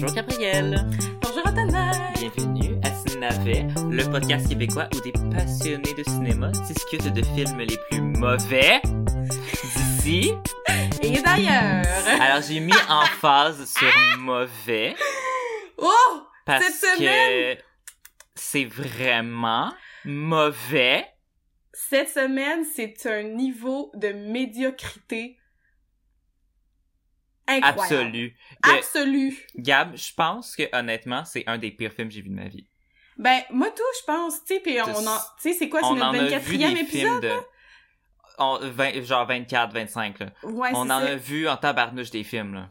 Bonjour Gabrielle. Bonjour Atana. Bienvenue à Cinénavet, le podcast québécois où des passionnés de cinéma discutent de films les plus mauvais d'ici et d'ailleurs. Alors j'ai mis en phase sur mauvais. Oh! Parce Cette semaine. que c'est vraiment mauvais. Cette semaine, c'est un niveau de médiocrité incroyable. Absolu. Que- Absolu. Gab, je pense que honnêtement, c'est un des pires films que j'ai vu de ma vie. Ben, moi tout, je pense, tu sais, puis on en... Tu sais, c'est quoi, c'est notre en a vu des 24e films épisode? de... on- vingt- genre 24, 25, là. Ouais, On en ça. a vu en tabarnouche des films, là.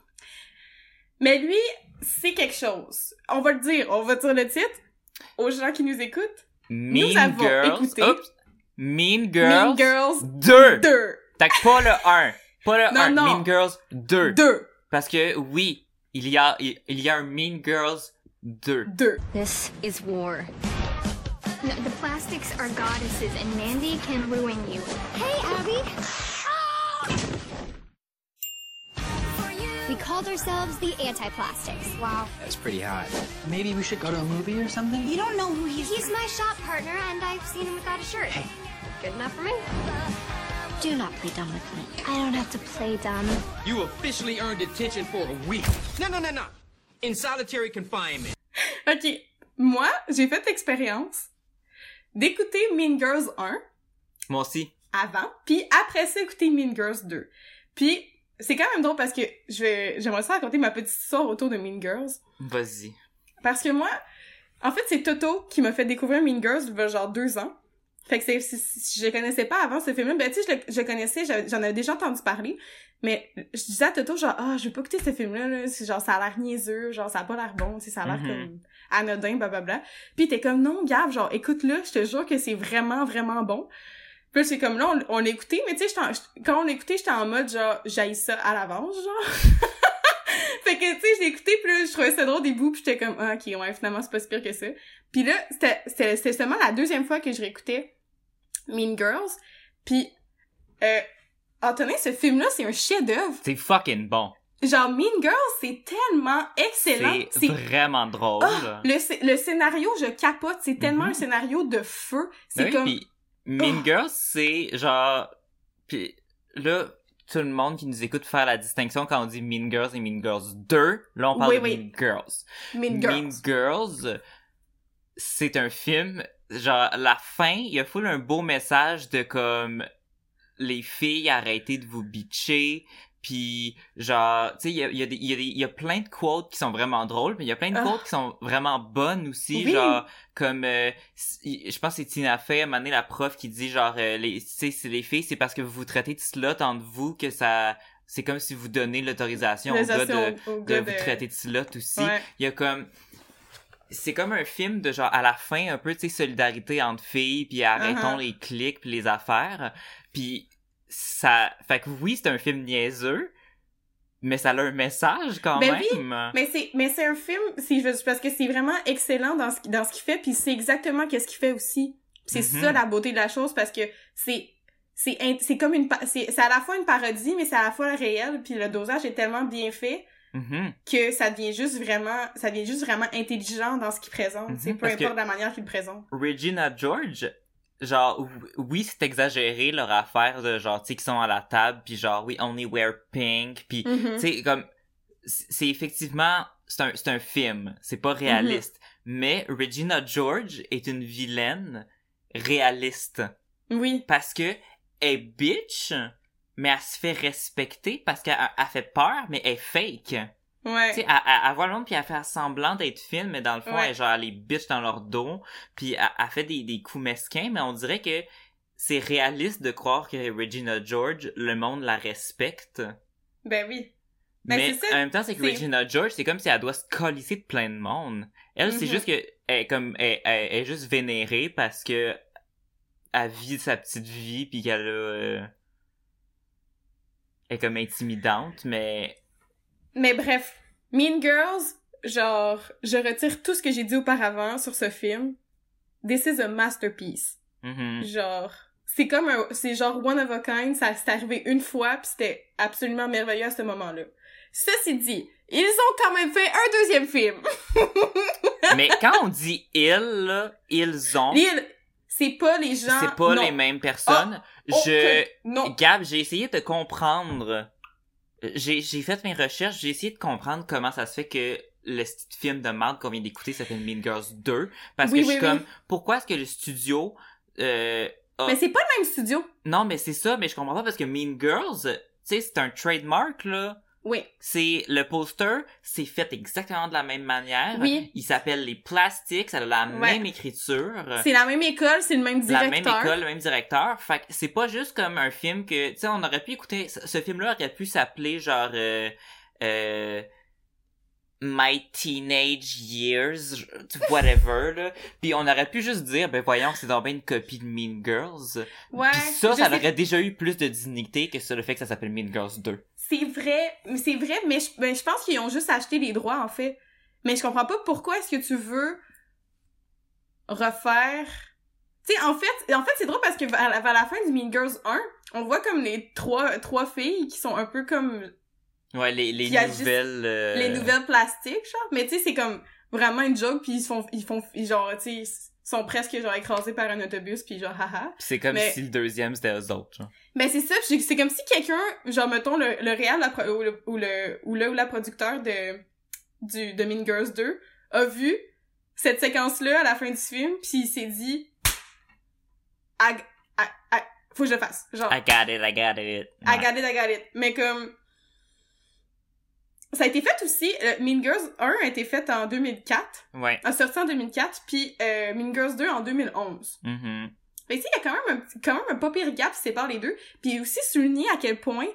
Mais lui, c'est quelque chose. On va le dire, on va dire le titre aux gens qui nous écoutent. Mean avons Girls. écouté. Mean Girls. Mean Girls 2. 2. T'as pas le 1. Pas le Non, 1. non. Mean Girls 2. 2. Parce que oui, il y a, il, il y a un Mean Girls 2. 2. This is war. No, the plastics are goddesses, and Mandy can ruin you. Hey, Abby! We called ourselves the Anti-Plastics. Wow. That's pretty hot. Maybe we should go to a movie or something? You don't know who he is. He's my shop partner, and I've seen him without a shirt. Hey. Good enough for me? Do not play dumb with me. I don't have to play dumb. You officially earned detention for a week. No, no, no, no. In solitary confinement. OK. Moi, j'ai fait l'expérience d'écouter Mean Girls 1 Moi aussi. avant, puis après ça, écouter Mean Girls 2. Puis, c'est quand même drôle parce que je vais, j'aimerais ça raconter ma petite histoire autour de Mean Girls. Vas-y. Parce que moi, en fait, c'est Toto qui m'a fait découvrir Mean Girls il y a genre deux ans. Fait que c'est, si- si je connaissais pas avant ce film-là, ben tu sais, je le, je connaissais, j'en avais déjà entendu parler, mais je disais à Toto genre, ah, je veux pas écouter ce film-là, là, genre, ça a l'air niaiseux, genre, ça a pas l'air bon, tu sais, ça a l'air Mhm. comme anodin, blablabla. Puis t'es comme, non, Gab, genre, écoute-le, je te jure que c'est vraiment, vraiment bon. Puis c'est comme là, on, écouté, mais tu sais, quand on l'a écouté, j'étais en mode genre, j'haïs ça à l'avance, genre. fait que, tu sais, je écouté, puis là, je trouvais ça drôle des bouts, puis j'étais comme, ah, ok, ouais, finalement, c'est pas si pire que ça. Puis là, c'était- c'était c'était seulement la deuxième fois que je réécoutais Mean Girls, puis, euh, Antonin, ce film-là, c'est un chef-d'œuvre. C'est fucking bon. Genre, Mean Girls, c'est tellement excellent. C'est vraiment drôle. Ah, le, sc- le scénario, je capote. C'est tellement Mhm. un scénario de feu. C'est Ben oui, comme... Mean Oh. Girls, c'est genre... Puis là, tout le monde qui nous écoute faire la distinction quand on dit Mean Girls et Mean Girls 2, là, on parle Oui, de oui. Mean Girls. Mean Girls. Mean Girls, c'est un film, genre, la fin, il y a full un beau message de comme, les filles, arrêtez de vous bitcher, puis genre, tu sais, il y a, y, a y, a y a plein de quotes qui sont vraiment drôles, mais il y a plein de Ah. quotes qui sont vraiment bonnes aussi, Oui. genre, comme, euh, je pense que c'est Tina Fey, à un moment donné, la prof, qui dit genre, euh, les, tu sais, c'est les filles, c'est parce que vous vous traitez de slot entre vous que ça... C'est comme si vous donnez l'autorisation au gars de, de vous traiter de slot aussi. Ouais. Il y a comme c'est comme un film de genre à la fin un peu tu sais solidarité entre filles puis arrêtons Uh-huh. les clics puis les affaires puis ça fait que oui c'est un film niaiseux mais ça a un message quand Ben même Mais c'est, mais c'est un film, c'est juste parce que c'est vraiment excellent dans ce, dans ce qu'il fait, puis c'est exactement qu'est-ce qu'il fait aussi. C'est Mhm. ça la beauté de la chose parce que c'est, c'est, c'est comme une, c'est à la fois une parodie, mais c'est à la fois réel, puis le dosage est tellement bien fait Mhm. que ça devient juste vraiment, ça devient juste vraiment intelligent dans ce qu'il présente, tu sais, Mhm, peu parce importe la manière qu'il le présente. Regina George genre ou- oui c'est exagéré leur affaire de genre tu sais qui sont à la table puis genre oui only wear pink puis Mhm. tu sais comme c'est effectivement c'est un c'est un film c'est pas réaliste mais Regina George est une vilaine réaliste Oui. parce que elle bitch mais elle se fait respecter parce qu'elle elle fait peur mais elle est fake Ouais. tu sais, elle, elle, elle voit le monde puis elle fait semblant d'être fine, mais dans le fond, Ouais. elle, genre, elle les bitch dans leur dos, puis elle, elle fait des, des coups mesquins, mais on dirait que c'est réaliste de croire que Regina George, le monde la respecte. Ben oui. Ben, mais c'est ça. en même temps, c'est que Regina George, c'est comme si elle doit se colisser de plein de monde. Elle, c'est Mhm. juste que elle, est comme, elle, elle- est juste vénérée parce que elle vit sa petite vie puis qu'elle a, euh, est comme intimidante, mais Mais bref, Mean Girls, genre, je retire tout ce que j'ai dit auparavant sur ce film. This is a masterpiece. mhm. Genre, c'est comme un, c'est genre one of a kind, ça s'est arrivé une fois, puis c'était absolument merveilleux à ce moment-là. Ceci dit, ils ont quand même fait un deuxième film. Mais quand on dit ils, là, ils ont, Ils, c'est pas les gens... c'est pas non. les mêmes personnes. Oh, je, Non. Gab, j'ai essayé de comprendre. J'ai, j'ai fait mes recherches, j'ai essayé de comprendre comment ça se fait que le film de merde qu'on vient d'écouter s'appelle Mean Girls 2. Parce Oui, que je suis oui. comme, pourquoi est-ce que le studio, euh, a- Mais c'est pas le même studio. non, mais c'est ça, mais je comprends pas parce que Mean Girls, tu sais, c'est un trademark, là. Oui. C'est, le poster, c'est fait exactement de la même manière. Oui. Il s'appelle Les Plastiques, ça a la Ouais. même écriture. C'est la même école, c'est le même La directeur. même école, le même directeur. Fait que c'est pas juste comme un film que, tu sais, on aurait pu écouter, ce, film-là aurait pu s'appeler genre, euh, euh, My Teenage Years, whatever, là. Puis on aurait pu juste dire, ben voyons, c'est donc bien une copie de Mean Girls. Ouais. Puis ça, ça sais- aurait déjà eu plus de dignité que ça, le fait que ça s'appelle Mean Girls 2. C'est vrai, mais c'est vrai, mais je, ben, je pense qu'ils ont juste acheté les droits, en fait. Mais je comprends pas pourquoi est-ce que tu veux refaire... Tu sais, en fait, en fait c'est drôle parce que vers la, fin du Mean Girls 1, on voit comme les trois, trois filles qui sont un peu comme Ouais, les, nouvelles... euh, les nouvelles plastiques, genre. Mais tu sais, c'est comme vraiment une joke, puis ils font, ils font, ils, genre, tu sais, sont presque genre écrasés par un autobus, puis genre, haha. C'est comme Mais- si le deuxième c'était eux autres, genre. Ben c'est ça, c'est comme si quelqu'un, genre mettons le, le réal la ou, le, ou le ou le ou la producteur de du de Mean Girls 2 a vu cette séquence là à la fin du film, puis il s'est dit I, I, I- faut que je le fasse. Genre I got it, I got it. I got it, I got it. Mais comme ça a été fait aussi, euh, Mean Girls 1 a été fait en 2004, Ouais. a sorti en 2004, puis euh, Mean Girls 2 en 2011. Mhm. Mais tu sais, il y a quand même un, quand même un pas pire gap qui sépare les deux. Puis aussi souligner à quel point,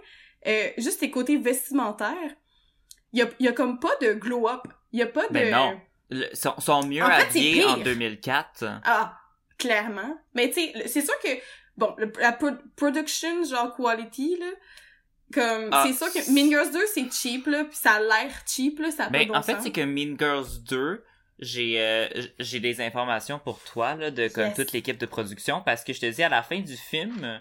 euh, juste les côtés vestimentaires, il y a, y a comme pas de glow-up. Il y a pas de... Mais non. Le- sont, sont mieux En fait, habillés en 2004. Ah, clairement. Mais tu sais, c'est sûr que, bon, le- la pro- production, genre quality, là, comme, Ah, c'est sûr que Mean Girls 2, c'est cheap, là, puis ça a l'air cheap, là, ça a Ben, bon en fait, c'est que Mean Girls 2, j'ai euh, j'ai des informations pour toi, là, de comme Yes. toute l'équipe de production, parce que je te dis, à la fin du film,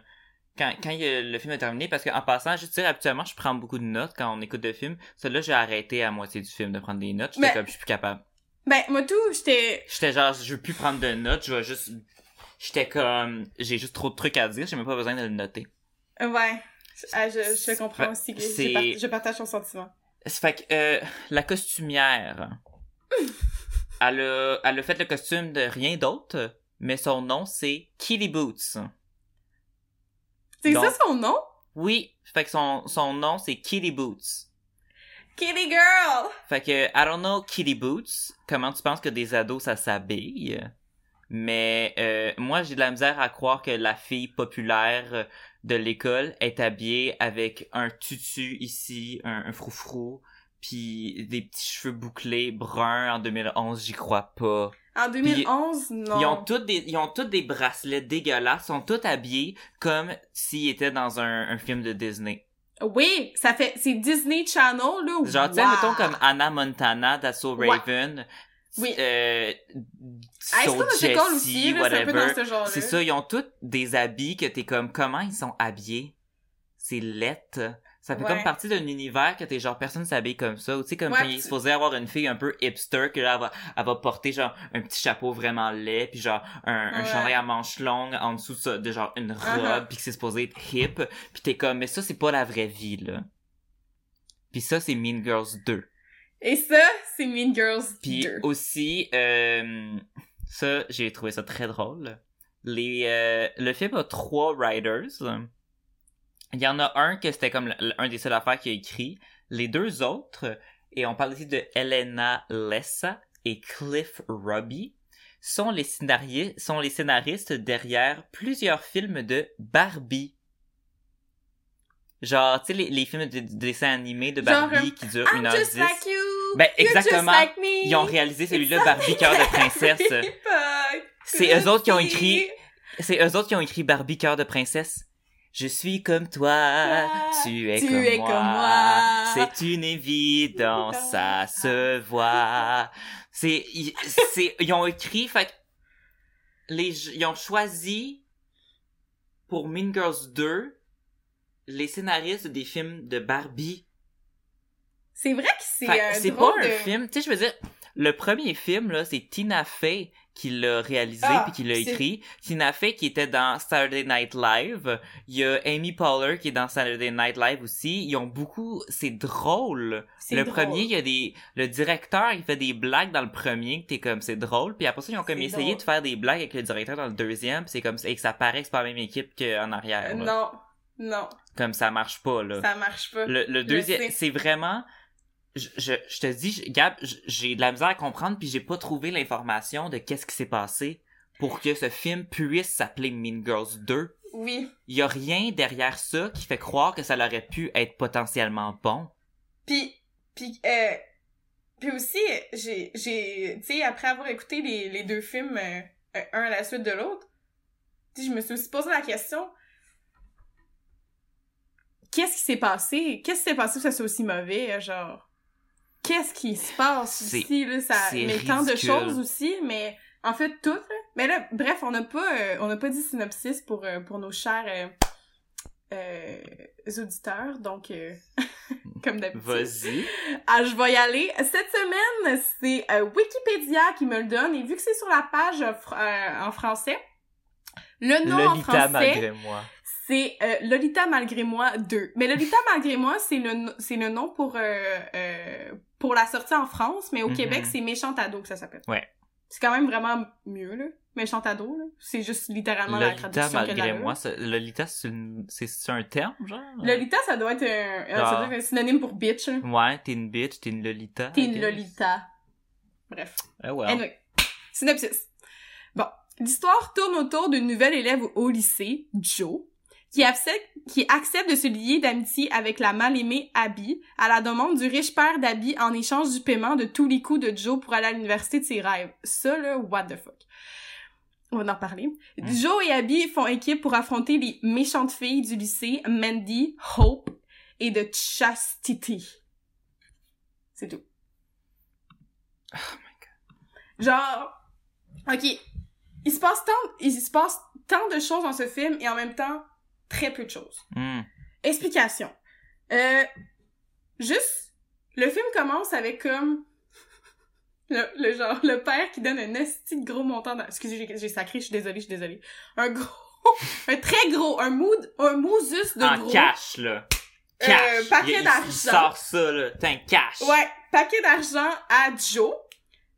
quand, quand le film est terminé, parce qu'en passant, je te dire, habituellement, je prends beaucoup de notes quand on écoute de films. Celle-là, j'ai arrêté à moitié du film de prendre des notes. J'étais Mais- comme, je suis plus capable. Ben, moi tout, j'étais... J'étais genre, je veux plus prendre de notes, je vais juste... J'étais comme, j'ai juste trop de trucs à dire, j'ai même pas besoin de le noter. Ouais. Ah, je, je comprends aussi. que c'est- Je, part- je partage ton sentiment. Ça fait que euh, la costumière, elle a, elle a fait le costume de rien d'autre, mais son nom c'est Kitty Boots. C'est ça son nom? Oui, fait que son, son nom c'est Kitty Boots. Kitty Girl! Fait que, I don't know Kitty Boots, comment tu penses que des ados ça s'habille? Mais euh, moi j'ai de la misère à croire que la fille populaire de l'école est habillée avec un tutu ici, un, un froufrou, puis des petits cheveux bouclés bruns en 2011, j'y crois pas. En 2011, non. Ils ont tous des, ils ont tous des bracelets dégueulasses, sont tous habillés comme s'ils étaient dans un, un film de Disney. Oui, ça fait... C'est Disney Channel, là. Genre, tu sais, wow. mettons comme Anna Montana, That's So Ouais. Raven. Oui. Euh, High So School Musical Jessie, aussi, là, c'est un peu whatever. dans ce genre-là? C'est ça, ils ont tous des habits que t'es comme, comment ils sont habillés? C'est lettre. Ça fait Ouais. comme partie d'un univers que t'es genre, personne s'habille comme ça. Ou tu sais, comme Ouais, quand il est supposé avoir une fille un peu hipster, que là, elle va, elle va porter genre un petit chapeau vraiment laid, puis genre un, un Ouais. chandail à manches longues en dessous de, genre une robe, Uh-huh. puis que c'est supposé être hip. Puis t'es comme, mais ça, c'est pas la vraie vie, là. Puis ça, c'est Mean Girls 2. Et ça, c'est Mean Girls Puis 2. aussi, euh, ça, j'ai trouvé ça très drôle. Les, euh, le film a trois writers. Il y en a un que c'était comme un des seuls affaires qui a écrit. Les deux autres, et on parle ici de Elena Lessa et Cliff Robbie, sont les, scénaristes, sont les scénaristes derrière plusieurs films de Barbie. Genre, tu sais, les, les films de, de dessins animés de Genre, Barbie qui durent I'm 1h10. just like. Ben, You're exactement. Just like me. Ils ont réalisé celui-là, Barbie Cœur de Princesse. C'est eux autres qui ont écrit, c'est eux autres qui ont écrit Barbie Cœur de Princesse. Je suis comme toi, tu es, Tu comme, es moi. comme moi. C'est une évidence, ça se voit. C'est, ils- c'est, ils ont écrit, fait les, ils ont choisi pour Mean Girls 2 les scénaristes des films de Barbie. C'est vrai que c'est c'est pas un film, tu sais, je veux dire, le premier film, là, c'est Tina Fey qui l'a réalisé Ah, puis qui l'a écrit. Tina Fey qui était dans Saturday Night Live. Il y a Amy Poehler qui est dans Saturday Night Live aussi. Ils ont beaucoup, c'est drôle. Le drôle. premier, il y a des, le directeur, il fait des blagues dans le premier, que t'es comme, c'est drôle. Puis après ça, ils ont comme essayé drôle. de faire des blagues avec le directeur dans le deuxième, c'est comme, et que ça paraît que c'est pas la même équipe qu'en arrière. non, non, Comme ça marche pas, là. ça marche pas. Le, deuxième, c'est vraiment. Je, je, je te dis, je- Gab, j'ai de la misère à comprendre, puis j'ai pas trouvé l'information de qu'est-ce qui s'est passé pour que ce film puisse s'appeler Mean Girls 2. Oui. Il y a rien derrière ça qui fait croire que ça aurait pu être potentiellement bon. Puis, puis, euh, puis aussi, j'ai, j'ai, tu sais, après avoir écouté les, les deux films, euh, euh, un à la suite de l'autre, je me suis aussi posé la question, qu'est-ce qui s'est passé? Qu'est-ce qui s'est passé que ça soit aussi mauvais, genre? Qu'est-ce qui se passe ici, là? Ça, mais tant de choses aussi, mais en fait, tout. Mais là, bref, on n'a pas, euh, on n'a pas dit synopsis pour, euh, pour nos chers, euh, euh, auditeurs, donc, euh, comme d'habitude. Vas-y. Ah, je vais y aller. Cette semaine, c'est Wikipédia qui me le donne. Et vu que c'est sur la page fr- en français, le nom en Lolita français, malgré moi. c'est euh, Lolita malgré moi 2. Mais Lolita malgré moi, c'est le, c'est le nom pour, euh, euh, pour la sortie en France. Mais au Mhm. Québec, c'est Méchant ado que ça s'appelle. Ouais. C'est quand même vraiment mieux, là. Méchant ado, là. C'est juste littéralement la Lolita traduction qu'elle malgré moi, Lolita, c'est une- un terme, genre? Lolita, ça doit être un, ça Ah. doit être un synonyme pour bitch. là. Ouais, t'es une bitch, t'es une Lolita. T'es une. Lolita. Bref. Ah well. Anyway, synopsis. Bon, l'histoire tourne autour d'une nouvelle élève au lycée, Joe, qui accepte, qui accepte de se lier d'amitié avec la mal-aimée Abby à la demande du riche père d'Abby en échange du paiement de tous les coûts de Joe pour aller à l'université de ses rêves. Ça, là, what the fuck. On va en reparler. Mm. Joe et Abby font équipe pour affronter les méchantes filles du lycée, Mandy, Hope et de Chastity. C'est tout. Oh Genre, ok, il se passe tant, il se passe tant de choses dans ce film et en même temps très peu de choses. Hmm. Explication. Euh, juste, le film commence avec comme le, le genre le père qui donne un esti de gros montant. dans- Excusez, j'ai- sacré, je suis désolée, je suis désolée. Un gros, un très gros, un mood, un mousus de En gros. cash, là. Euh, Cash. paquet il, il- d'argent. Sort ça, là. Un cash. Ouais, paquet d'argent à Joe.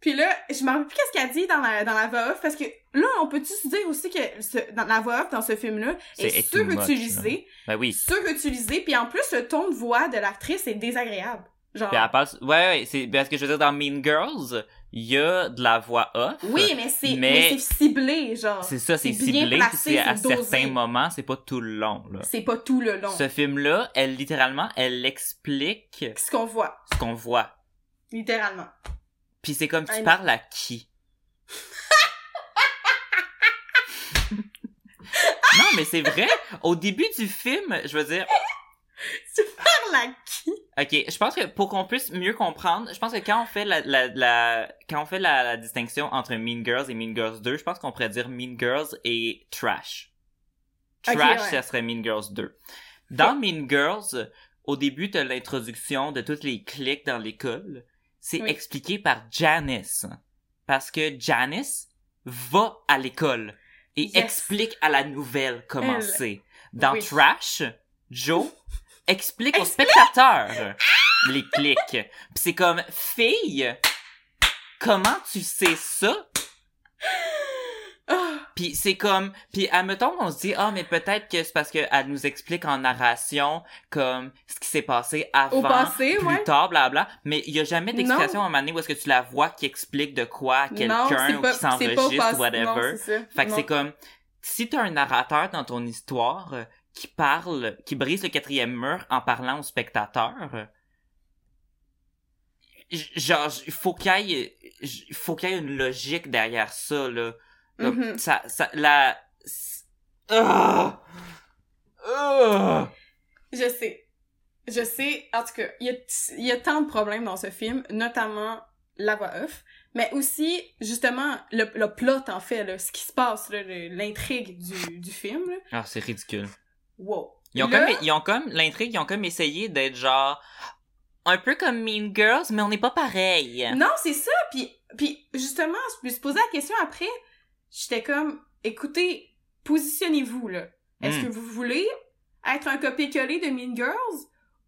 Puis là, je me rappelle plus qu'est-ce qu'elle dit dans la, dans la voix off, parce que là, on peut-tu se dire aussi que ce- dans la voix off, dans ce film-là, est much, surutilisée, Ben oui. surutilisée, puis en plus, le ton de voix de l'actrice est désagréable. Genre, Puis elle passe... Ouais, ouais, c'est parce que je veux dire, dans Mean Girls, il y a de la voix off. oui, mais c'est mais- mais c'est ciblé, genre. C'est ça, c'est ciblé, placé, c'est à dosé. certains moments, c'est pas tout le long, là. C'est pas tout le long. Ce film-là, elle, littéralement, elle explique Ce qu'on voit, ce qu'on voit. littéralement. Puis c'est comme, tu know. parles à qui? non, mais c'est vrai. Au début du film, je veux dire, Tu parles à qui? Ok, je pense que pour qu'on puisse mieux comprendre, je pense que quand on fait la, la, la quand on fait la, la distinction entre Mean Girls et Mean Girls 2, je pense qu'on pourrait dire Mean Girls et Trash. Trash, ouais. ça serait Mean Girls 2. Dans Mean Girls, au début, t'as l'introduction de toutes les cliques dans l'école. C'est Oui. expliqué par Janice. Parce que Janice va à l'école et Yes. explique à la nouvelle comment c'est. Dans Oui. Trash, Joe explique aux spectateurs les clics. Puis c'est comme, fille, comment tu sais ça? Puis c'est comme, puis admettons on se dit ah mais peut-être que c'est parce que elle nous explique en narration comme ce qui s'est passé avant, Au passé, plus ouais. tard, blabla. Mais il y a jamais d'explication à un moment donné où est-ce que tu la vois qui explique de quoi à quelqu'un ou qui s'enregistre ou whatever. Non, c'est ça. Fait que c'est comme, si t'as un narrateur dans ton histoire euh, qui parle, qui brise le quatrième mur en parlant au spectateur, euh, genre, il faut qu'il y ait, il faut qu'il y ait une logique derrière ça, là. Comme, Mhm. Ça, ça, la... Ah! Ah! Je sais. Je sais. En tout cas, il y y a tant de problèmes dans ce film, notamment la voix off, mais aussi, justement, le, le plot, en fait, là, ce qui se passe, l'intrigue du, du film. Là. Ah, c'est ridicule. Wow. Ils ont Là- comme, ils ont comme, l'intrigue, ils ont comme essayé d'être genre, un peu comme Mean Girls, mais on n'est pas pareil. Non, c'est ça. Puis, puis justement, je me suis posé la question après. J'étais comme, écoutez, positionnez-vous là. Est-ce Mm. que vous voulez être un copier-coller de Mean Girls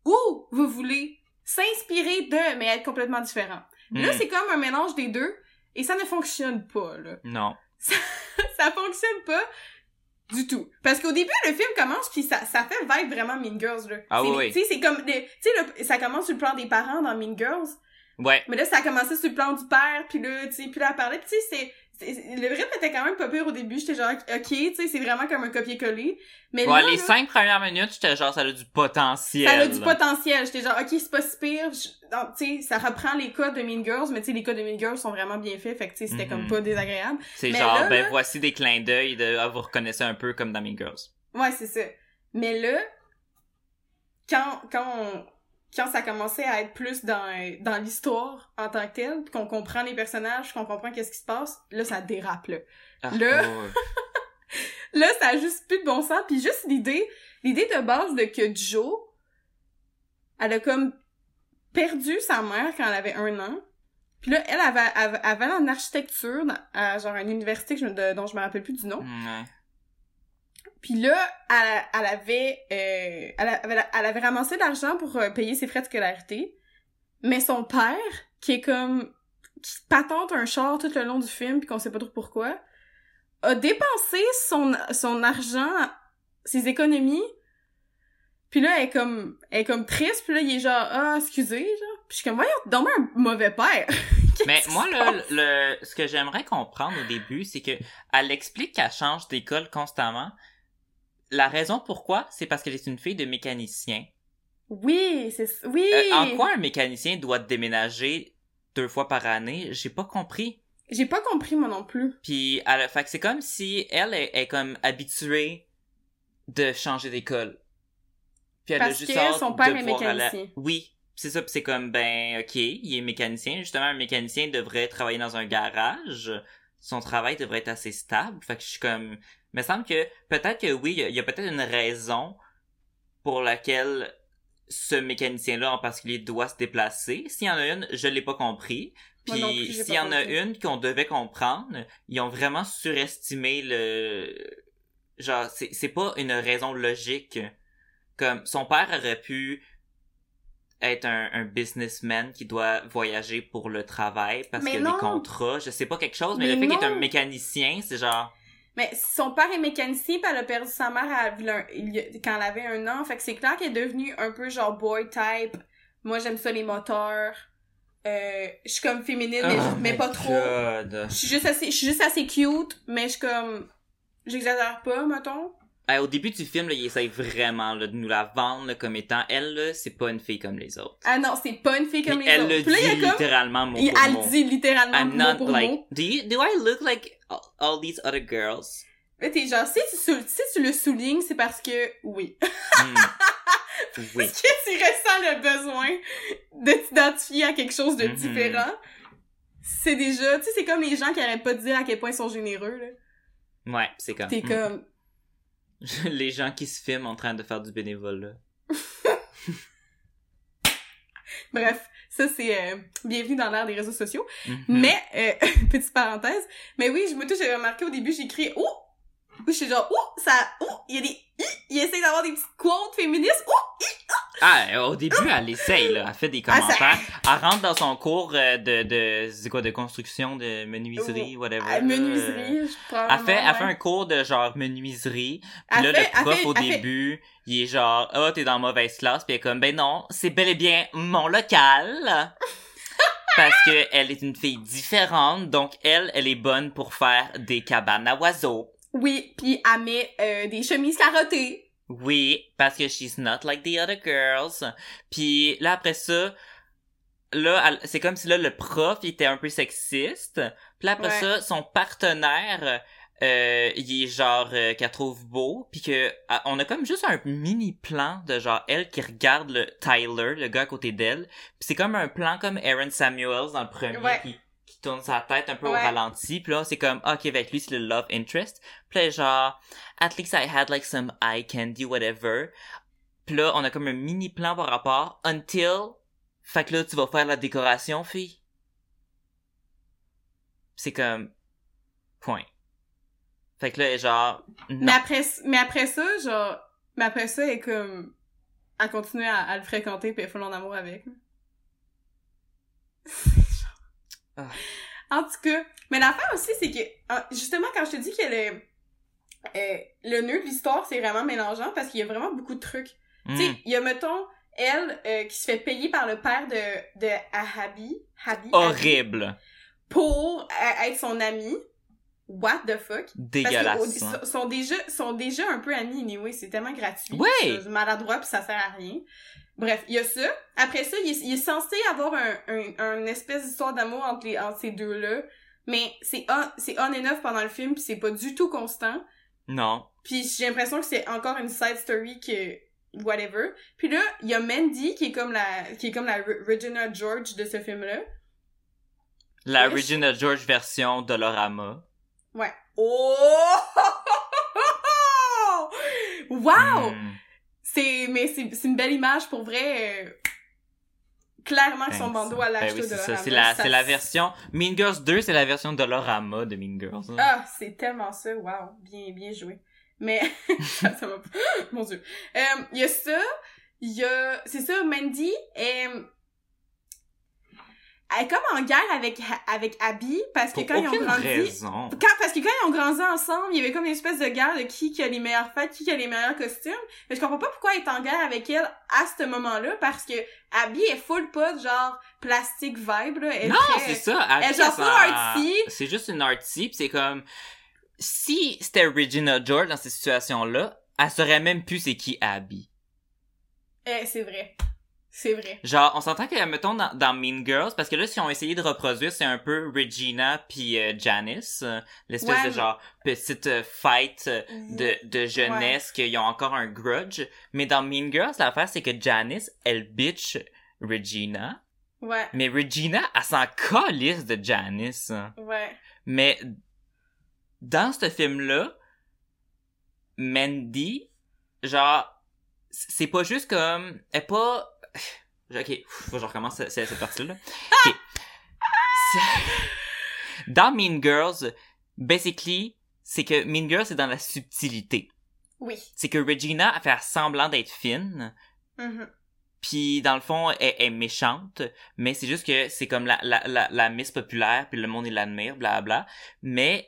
ou vous voulez s'inspirer de, mais être complètement différent? Là, Hmm. c'est comme un mélange des deux et ça ne fonctionne pas, là. Non. ça fonctionne pas du tout. Parce qu'au début, le film commence puis ça, ça fait vibe vraiment Mean Girls, là. Ah oui, oui. Tu sais, c'est comme, tu sais, ça commence sur le plan des parents dans Mean Girls. Ouais. Mais là, ça a commencé sur le plan du père, puis là, tu sais, puis là, elle parlait, puis tu sais, Le rythme était quand même pas pire au début, j'étais genre, ok, tu sais, c'est vraiment comme un copier-coller. Mais Ouais, là, les là, cinq premières minutes, j'étais genre, ça a du potentiel. ça a du potentiel. J'étais genre, ok, c'est pas si pire. Tu sais, ça reprend les codes de Mean Girls, mais tu sais, les codes de Mean Girls sont vraiment bien faits, fait que tu sais, c'était Mhm. comme pas désagréable. C'est genre, là, ben voici des clins d'œil de, ah, vous reconnaissez un peu comme dans Mean Girls. Ouais, c'est ça. Mais là, quand, quand on- quand ça commençait à être plus dans, dans l'histoire en tant que telle, qu'on comprend les personnages, qu'on comprend qu'est-ce qui se passe, là, ça dérape, là. Ah, ouais. Là, ça a juste plus de bon sens. Puis juste l'idée, l'idée de base de que Joe, elle a comme perdu sa mère quand elle avait un an. Puis là, elle avait, avait, avait en architecture, dans- à genre une université que je, de- dont je me rappelle plus du nom. Ouais. Puis là, elle, elle avait, euh, elle avait, elle avait ramassé de l'argent pour euh, payer ses frais de scolarité. Mais son père, qui est comme, qui patente un char tout le long du film, puis qu'on sait pas trop pourquoi, a dépensé son, son argent, ses économies. Puis là, elle est comme, elle est comme triste, puis là, il est genre, ah, excusez, genre. Puis je suis comme, voyons, donne un mauvais père. Mais moi, passe? le, ce que j'aimerais comprendre au début, c'est que elle explique qu'elle change d'école constamment. La raison pourquoi, c'est parce qu'elle est une fille de mécanicien. Oui, c'est, oui! Euh, en quoi un mécanicien doit déménager deux fois par année? J'ai pas compris. J'ai pas compris, moi non plus. Puis, elle, fait que c'est comme si elle est, est comme habituée de changer d'école. Puis elle a juste que son père est mécanicien. Oui, c'est ça. C'est comme ben ok, il est mécanicien. Justement, un mécanicien devrait travailler dans un garage. Son travail devrait être assez stable. Fait que je suis comme, me semble que peut-être que oui, il y a, peut-être une raison pour laquelle ce mécanicien-là en particulier doit se déplacer. S'il y en a une, je l'ai pas compris. Puis s'il y en a une qu'on devait comprendre, ils ont vraiment surestimé le genre c'est pas une raison logique comme son père aurait pu être un, un businessman qui doit voyager pour le travail parce Mais qu'il y a non. des contrats, je sais pas quelque chose, mais, Mais le fait qu'il est un mécanicien, c'est genre Mais son père est mécanicien, puis elle a perdu sa mère à- quand elle avait un an. Fait que c'est clair qu'elle est devenue un peu genre boy type. Moi, j'aime ça les moteurs. Euh, je suis comme féminine, mais, Oh mais pas trop. God. Je suis juste assez, je suis juste assez cute, mais je suis comme, j'exagère pas, mettons. Hey, au début du film, là, il essaye vraiment là, de nous la vendre là, comme étant elle, c'est pas une fille comme les autres. Ah non, c'est pas une fille comme les elle autres. le il y dit comme, littéralement mot il- pour elle mot. dit littéralement I'm mot not pour like mot. do you do I look like all, all these other girls? Là, t'es genre, si tu, si tu le soulignes, c'est parce que, oui. Hmm. oui. Parce que tu ressens le besoin de t'identifier à quelque chose de Mhm. différent. C'est déjà, tu sais, c'est comme les gens qui arrêtent pas de dire à quel point ils sont généreux, là. Ouais, c'est comme T'es hmm. comme, les gens qui se filment en train de faire du bénévolat. bref, ça c'est euh, bienvenue dans l'ère des réseaux sociaux. Mhm. Mais, euh, petite parenthèse, mais oui, je me touche, j'avais remarqué au début, j'ai écrit, oh! Je suis genre, oh, ça, oh, il y a des, hi, il essaie d'avoir des petites quotes féministes, oh! Ah, au début, elle essaye, là. Elle fait des Ah, ça- commentaires. Elle rentre dans son cours euh, de, de, c'est quoi, de construction, de menuiserie, whatever. Ah, menuiserie, je prends. Elle fait, elle fait un cours de genre menuiserie. Puis là, fait- le prof fait- au fait- début, il est genre, ah, t'es dans mauvaise classe. Puis elle est comme, ben non, c'est bel et bien mon local. Parce que elle est une fille différente, donc elle, elle est bonne pour faire des cabanes à oiseaux. Oui, puis elle met euh, des chemises carottées. Oui, parce que she's not like the other girls. Puis là après ça, là c'est comme si là le prof il était un peu sexiste. Puis là après Ouais. ça, son partenaire euh, il est genre euh, qu'elle trouve beau, puis que ah, on a comme juste un mini plan de genre elle qui regarde le Tyler, le gars à côté d'elle. Puis c'est comme un plan comme Aaron Samuels dans le premier Ouais. qui tourne sa tête un peu au ralenti. Puis là, c'est comme, ok, avec lui, c'est le love interest. Puis là, genre, at least I had like some eye candy, whatever. Puis là, on a comme un mini plan par rapport until Fait que là, tu vas faire la décoration, fille. C'est comme... Point. Fait que là, genre... Non. Mais après, mais après ça, genre, mais après ça, elle est comme, elle continue à, à le fréquenter puis elle full en amour avec. Ah. En tout cas, mais l'affaire aussi, c'est que, ah, justement, quand je te dis que le, euh, le nœud de l'histoire, c'est vraiment mélangeant parce qu'il y a vraiment beaucoup de trucs. Hmm. Tu sais, il y a, mettons, elle, euh, qui se fait payer par le père de, de Ahabi, Habi, Habi, Horrible. pour euh, être son ami. What the fuck? Parce Dégueulasse. que hein. au- sont déjà sont déjà un peu amis anyway, c'est tellement gratuit. C'est maladroit puis ça sert à rien. Bref, il y a ça. Après ça, il est, il est censé avoir un, un, un espèce d'histoire d'amour entre les entre ces deux-là, mais c'est on c'est on off pendant le film puis c'est pas du tout constant. Non. Puis j'ai l'impression que c'est encore une side story que whatever. Puis là, il y a Mandy qui est comme la qui est comme la Re- Regina George de ce film-là. La Ouais, Regina George version Dolorama. Ouais. Oh! Wow! Hmm. C'est, mais c'est, c'est une belle image pour vrai. euh, clairement que son Ben, bandeau à ben l'âge oui, de c'est ça. Dolorama, C'est la, ça- c'est la version... Mean Girls 2, c'est la version Dolorama de Mean Girls. hein. Ah, c'est tellement ça. Wow. Bien, bien joué. Mais, ça, ça m'a... Mon dieu. Euh, Il y a ça. Il y a... C'est ça, Mandy est... Elle est comme en guerre avec, avec Abby parce que Pour quand ils ont grandi... raison. Quand, parce que quand ils ont grandi ensemble, il y avait comme une espèce de guerre de qui, qui a les meilleures fêtes, qui, qui a les meilleurs costumes. Mais je comprends pas pourquoi elle est en guerre avec elle à ce moment-là, parce que Abby est full de genre plastique vibe, là. Elle Non, c'est ça. Abby, elle est genre full artsy. C'est juste une artsy, c'est comme... Si c'était Regina George dans cette situation-là, elle saurait même plus c'est qui Abby. Eh, c'est vrai. C'est vrai. Genre, on s'entend que, mettons, dans, dans Mean Girls, parce que là, si on essayé de reproduire, c'est un peu Regina puis euh, Janice, euh, l'espèce Ouais, de mais- genre petite euh, fight euh, de, de jeunesse qu'ils ont encore un grudge. Mais dans Mean Girls, l'affaire, c'est que Janice, elle bitch Regina. Ouais. Mais Regina, elle s'en calisse de Janice. Ouais. Mais dans ce film-là, Mandy, genre, c'est pas juste comme, elle est pas, ok, faut que je recommence cette, cette partie-là. Ok. C'est- Dans Mean Girls, basically, c'est que Mean Girls c'est dans la subtilité. Oui. C'est que Regina a fait semblant d'être fine, Mhm. puis dans le fond, elle est méchante, mais c'est juste que c'est comme la, la, la, la Miss populaire, puis le monde il l'admire, bla bla. Mais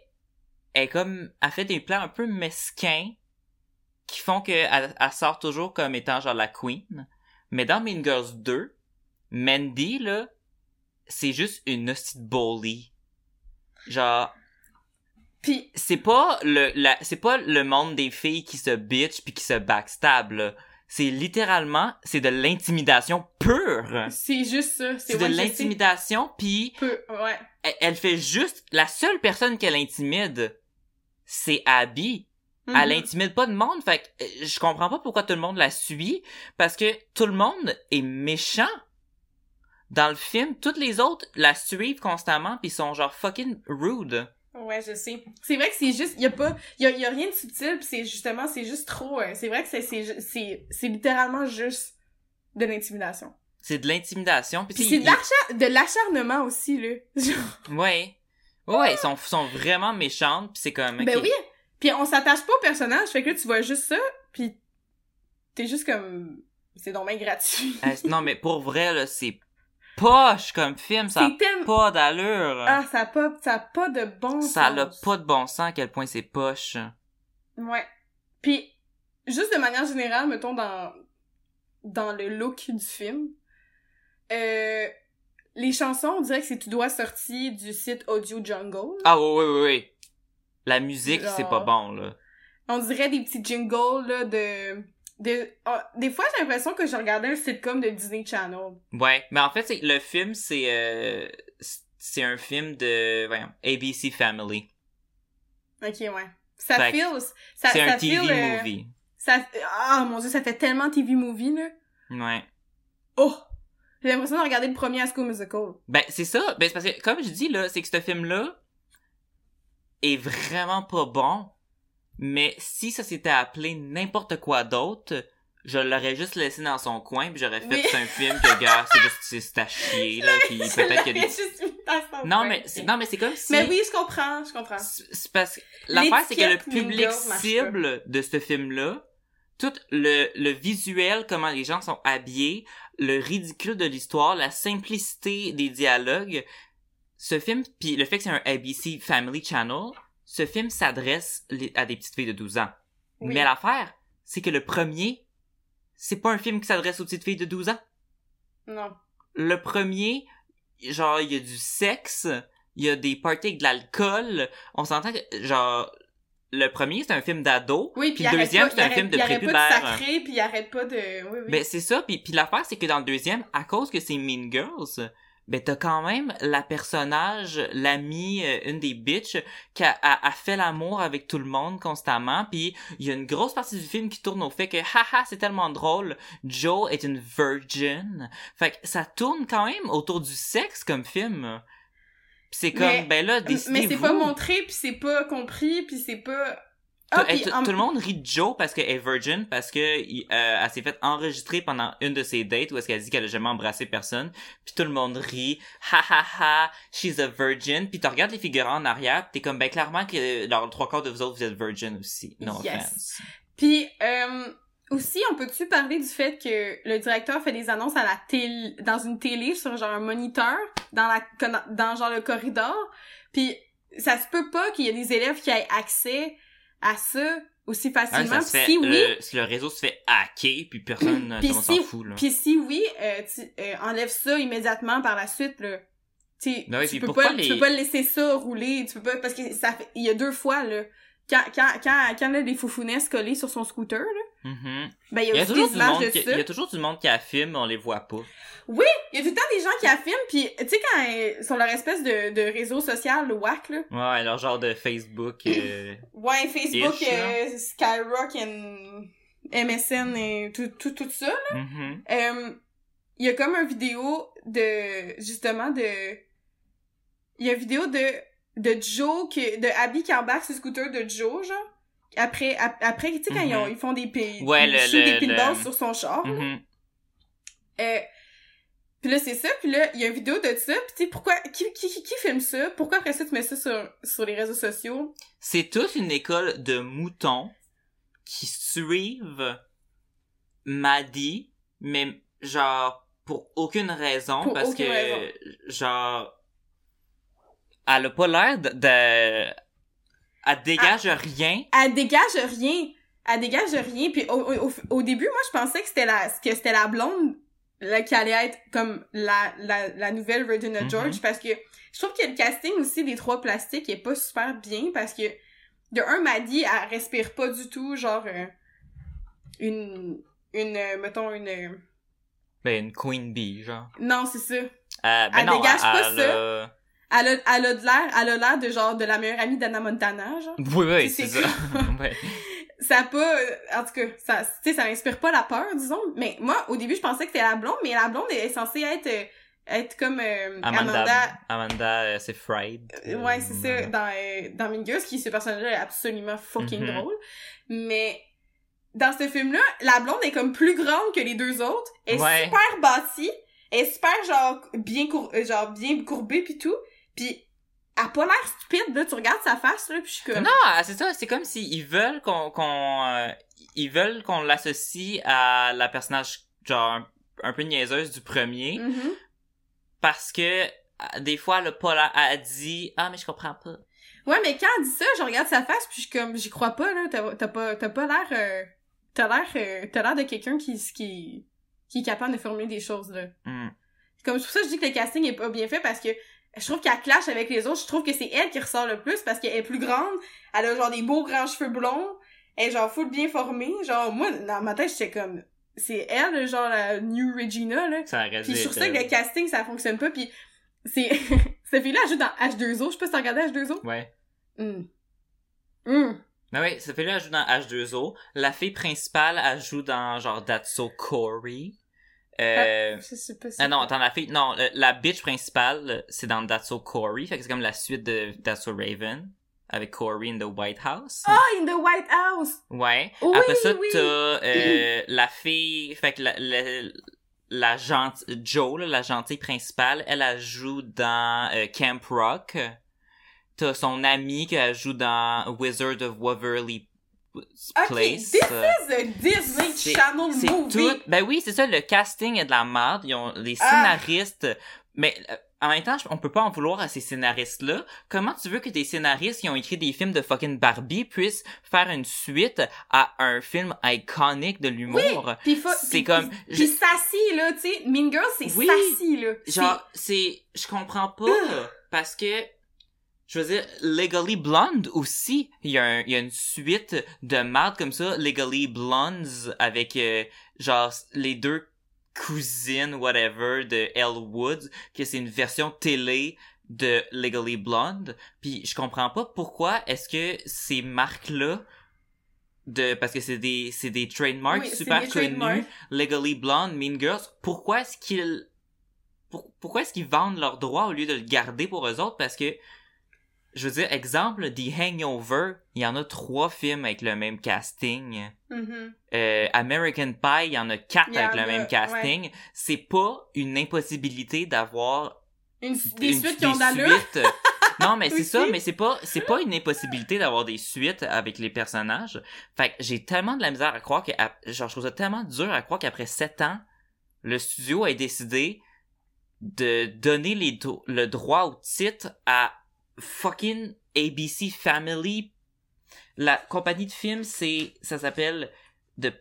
elle est comme, elle fait des plans un peu mesquins qui font que elle, elle sort toujours comme étant genre la queen. Mais dans Mean Girls 2, Mandy là, c'est juste une hostie bully. Genre, Puis, c'est pas le la, c'est pas le monde des filles qui se bitch puis qui se backstab là. C'est littéralement c'est de l'intimidation pure. c'est juste ça. C'est de l'intimidation puis Peu, ouais. elle, elle fait juste la seule personne qu'elle intimide c'est Abby. Elle Mhm. intimide pas de monde fait que euh, je comprends pas pourquoi tout le monde la suit parce que tout le monde est méchant. Dans le film, toutes les autres la suivent constamment puis sont genre fucking rude. Ouais, je sais. C'est vrai que c'est juste, y a pas, y a, y a rien de subtil, pis c'est justement, c'est juste trop, euh, c'est vrai que c'est, c'est, c'est, c'est littéralement juste de l'intimidation. C'est de l'intimidation Pis c'est de l'acharn- de l'acharnement aussi, là. Genre, Ouais. Ouais, ils sont, sont vraiment méchantes, pis c'est comme... Ben ok. oui! Puis on s'attache pas au personnage, fait que là, tu vois juste ça, puis t'es juste comme... C'est donc bien gratuit. Euh, non, mais pour vrai, là, c'est poche comme film, ça a tellement... pas d'allure. Ah, ça a pas, ça a pas de bon ça a sens. pas de bon sens à quel point c'est poche. Ouais. Puis, juste de manière générale, mettons, dans, dans le look du film, euh, les chansons, on dirait que c'est tout doigt sorti du site Audio Jungle. Ah oui, oui, oui, oui. La musique, Genre- c'est pas bon, là. On dirait des petits jingles, là, de... de ah, des fois, j'ai l'impression que je regardais un sitcom de Disney Channel. Ouais, mais en fait, le film, c'est... euh, c'est un film de... Voyons, ABC Family. Ok, ouais. Ça Fait feel... Ça, C'est un TV feel, euh, movie. Ça... Ah, mon dieu, ça fait tellement TV movie, là. Ouais. Oh! J'ai l'impression de regarder le premier High School Musical. Ben, c'est ça. Ben, c'est parce que, comme je dis, là, c'est que ce film-là est vraiment pas bon. Mais si ça s'était appelé n'importe quoi d'autre, je l'aurais juste laissé dans son coin puis j'aurais fait Oui. un film que gars c'est juste c'est à chier là puis peut-être qu'il y a des non mais c'est non mais c'est comme si Mais oui, je comprends, je comprends. c'est parce que l'affaire c'est que le public cible de ce film là tout le le visuel comment les gens sont habillés le ridicule de l'histoire la simplicité des dialogues ce film puis le fait que c'est un ABC Family Channel ce film s'adresse à des petites filles de 12 ans Oui. mais l'affaire c'est que le premier c'est pas un film qui s'adresse aux petites filles de 12 ans Non. le premier, genre, il y a du sexe, il y a des parties avec de l'alcool. On s'entend que, genre, le premier, c'est un film d'ado. Oui, puis le deuxième, c'est un il film de arrête- Il arrête pas de prépubère. sacrer, puis il arrête pas de... Oui, oui. Ben, c'est ça. Puis, puis l'affaire, c'est que dans le deuxième, à cause que c'est Mean Girls, ben, t'as quand même la personnage, l'amie, euh, une des bitches, qui a, a- a fait l'amour avec tout le monde constamment. Puis il y a une grosse partie du film qui tourne au fait que, haha, c'est tellement drôle, Joe est une virgin. Fait que ça tourne quand même autour du sexe comme film. C'est comme, Mais- ben là, mais décidez-vous. c'est pas montré, puis c'est pas compris, puis c'est pas... Tout, Ah, puis tout- le monde rit de Joe parce qu'elle est virgin, parce que euh, elle s'est fait enregistrer pendant une de ses dates où est-ce qu'elle dit qu'elle a jamais embrassé personne. Puis tout le monde rit, ha ha ha, she's a virgin. Puis tu regardes les figurants en arrière, t'es comme ben clairement que genre, le trois quarts de vous autres vous êtes virgin aussi. No Yes. offense. Puis, euh, aussi, on peut-tu parler du fait que le directeur fait des annonces à la télé, dans une télé, sur genre un moniteur, dans la, dans, dans genre le corridor, puis ça se peut pas qu'il y ait des élèves qui aient accès à ça aussi Ah, facilement. ça se Puis fait, si oui, le, si le réseau se fait hacker, puis personne, Puis si- s'en fout là. puis si oui, euh, tu euh, enlève ça immédiatement par la suite, là. Oui, tu peux pas, les- tu peux pas laisser ça rouler, tu peux pas, parce que ça fait, il y a deux fois, là, quand, quand, quand, quand elle a des foufounesses collées sur son scooter, là, Mhm. ben, il y a toujours du monde de qui, il y a toujours du monde qui la filme, on les voit pas. Il y a tout le temps des gens qui affirment, puis tu sais quand euh, sur leur espèce de, de réseau social, le WAC, là. Ouais, leur genre de Facebook. euh, Ouais, Facebook, Ish, là. euh, Skyrock, and MSN et tout, tout, tout ça. mhm. Euh, Il y a comme une vidéo de, justement, de... Il y a une vidéo de, de Joe, que, de Abby qui embarque sur le scooter de Joe, genre. Après, ap- après tu sais, quand ils, ont- Mhm. ils font des pays, Ouais, des pinballs le- sur son char. Euh, puis là, c'est ça. Puis là, il y a une vidéo de ça. Puis tu sais, pourquoi... Qui, qui, qui, qui filme ça? Pourquoi après ça, tu mets ça sur, sur les réseaux sociaux? C'est toute une école de moutons qui suivent Maddie, mais genre pour aucune raison, Pour parce aucune que raison. genre elle a pas l'air de, de- elle dégage rien. Elle dégage rien. Elle dégage rien. Puis au, au, au- début, moi, je pensais que c'était la, que c'était la blonde là, qui allait être comme la, la, la nouvelle Regina Mhm. George parce que je trouve que le casting aussi des trois plastiques est pas super bien parce que de un, Maddie, elle respire pas du tout, genre euh, une, une, euh, mettons, une... euh, Ben une queen bee genre. Non, c'est ça. Euh, ben Elle non, dégage pas elle ça. Elle a, elle a de l'air, elle a l'air de genre de la meilleure amie d'Anna Montana, genre. Oui oui, C'est ça. ouais. ça pas euh, en tout cas ça tu sais ça m'inspire pas la peur disons mais moi au début je pensais que c'était la blonde mais la blonde est censée être euh, être comme euh, Amanda Amanda, Amanda, euh, c'est Fried. Euh, ouais c'est ça dans dans Mean Girls qui ce personnage là est absolument fucking Mhm. drôle mais dans ce film là la blonde est comme plus grande que les deux autres elle est Ouais. super bâtie elle est super genre bien cour genre bien courbée puis tout puis elle a pas l'air stupide là tu regardes sa face là puis je suis comme Non, c'est ça, c'est comme s'ils veulent qu'on qu'on euh, ils veulent qu'on l'associe à la personnage genre un, un peu niaiseuse du premier Mhm. parce que des fois le Paul a, a dit ah mais je comprends pas. Ouais, mais quand elle dit ça, je regarde sa face, puis je suis comme, j'y crois pas, là. T'as t'as pas, t'as pas l'air, euh, t'as l'air, euh, t'as l'air de quelqu'un qui, qui, qui est capable de formuler des choses, là. Hmm. Comme, c'est pour ça que je dis que le casting est pas bien fait, parce que je trouve qu'elle clash avec les autres. Je trouve que c'est elle qui ressort le plus, parce qu'elle est plus grande, elle a genre des beaux grands cheveux blonds, elle est genre full bien formée. Genre, moi, dans ma tête, j'étais comme, c'est elle, genre la New Regina, là. Ça Puis sur être, ça que le casting, ça fonctionne pas, puis c'est... Cette fille-là, joue dans H2O. Je sais pas si t'as regardé H2O. Ouais. Hum. Hum. Mais oui, ça fait là elle joue dans H2O. La fille principale elle joue dans genre That's So Corey. Euh, pas si... Ah non, attends, la fille, non, la bitch principale, c'est dans That's So Corey, fait que c'est comme la suite de That's So Raven. avec Corey in the White House. Ah, in the White House! Ouais. Oui, Après ça, oui. t'as euh, la fille, fait que la, la, la gentille, Joe, là, la gentille principale, elle, elle joue dans euh, Camp Rock. T'as son amie qui elle joue dans Wizard of Waverly Place. Ok, this is a Disney Channel movie. tout. Ben oui, c'est ça, le casting est de la merde. Ils ont les Ah. scénaristes. Mais euh, en même temps, on peut pas en vouloir à ces scénaristes-là. Comment tu veux que des scénaristes qui ont écrit des films de fucking Barbie puissent faire une suite à un film iconique de l'humour? C'est comme- Puis, je- sassy, là, tu sais. Mean Girls, c'est Oui. sassy, là. Genre, c'est, je comprends pas, parce que, je veux dire, Legally Blonde aussi, il y a un, il y a une suite de merde comme ça, Legally Blondes, avec, euh, genre, les deux cousines, whatever, de Elle Woods, que c'est une version télé de Legally Blonde, puis je comprends pas pourquoi est-ce que ces marques-là, de, parce que c'est des, c'est des trademarks Oui, super des connus, trademarks. Legally Blonde, Mean Girls, pourquoi est-ce qu'ils pour- pourquoi est-ce qu'ils vendent leurs droits au lieu de le garder pour eux autres? Parce que, je veux dire, exemple, The Hangover, il y en a trois films avec le même casting. Mhm. Euh, American Pie, il y en a quatre avec le a, même casting. C'est pas une impossibilité d'avoir Une, des une- suites qui ont d'allure. suites. Non, mais c'est ça, mais c'est pas, c'est pas une impossibilité d'avoir des suites avec les personnages. Fait que j'ai tellement de la misère à croire que, à- genre, je trouve ça tellement dur à croire qu'après sept ans, le studio a décidé de donner les le droit au titre à fucking ABC Family. La compagnie de films, c'est, ça s'appelle The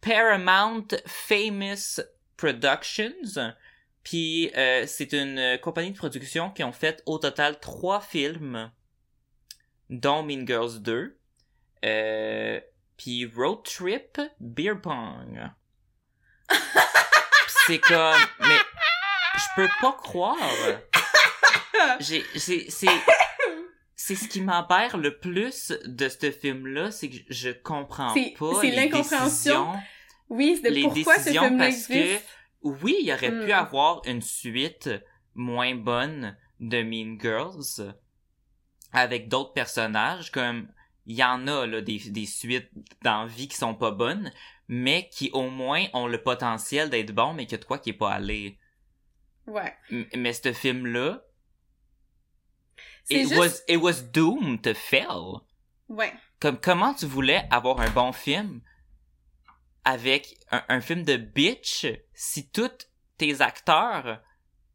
Paramount Famous Productions. Puis euh, c'est une compagnie de production qui ont fait au total trois films, dont Mean Girls 2, euh, puis Road Trip, Beer Pong. C'est comme, mais je peux pas croire. J'ai, c'est, c'est, c'est ce qui m'empère le plus de ce film-là, c'est que je- comprends C'est- pas c'est les l'incompréhension décisions Oui, c'est de les pourquoi ce décisions film-là parce que oui, il aurait pu Mm. avoir une suite moins bonne de Mean Girls avec d'autres personnages comme il y en a là des, des suites dans vie qui sont pas bonnes mais qui au moins ont le potentiel d'être bons mais que de quoi qui est pas allé Ouais. M- mais ce film là it juste... was it was doomed to fail. Ouais. comme comment tu voulais avoir un bon film avec un, un film de bitch si tous tes acteurs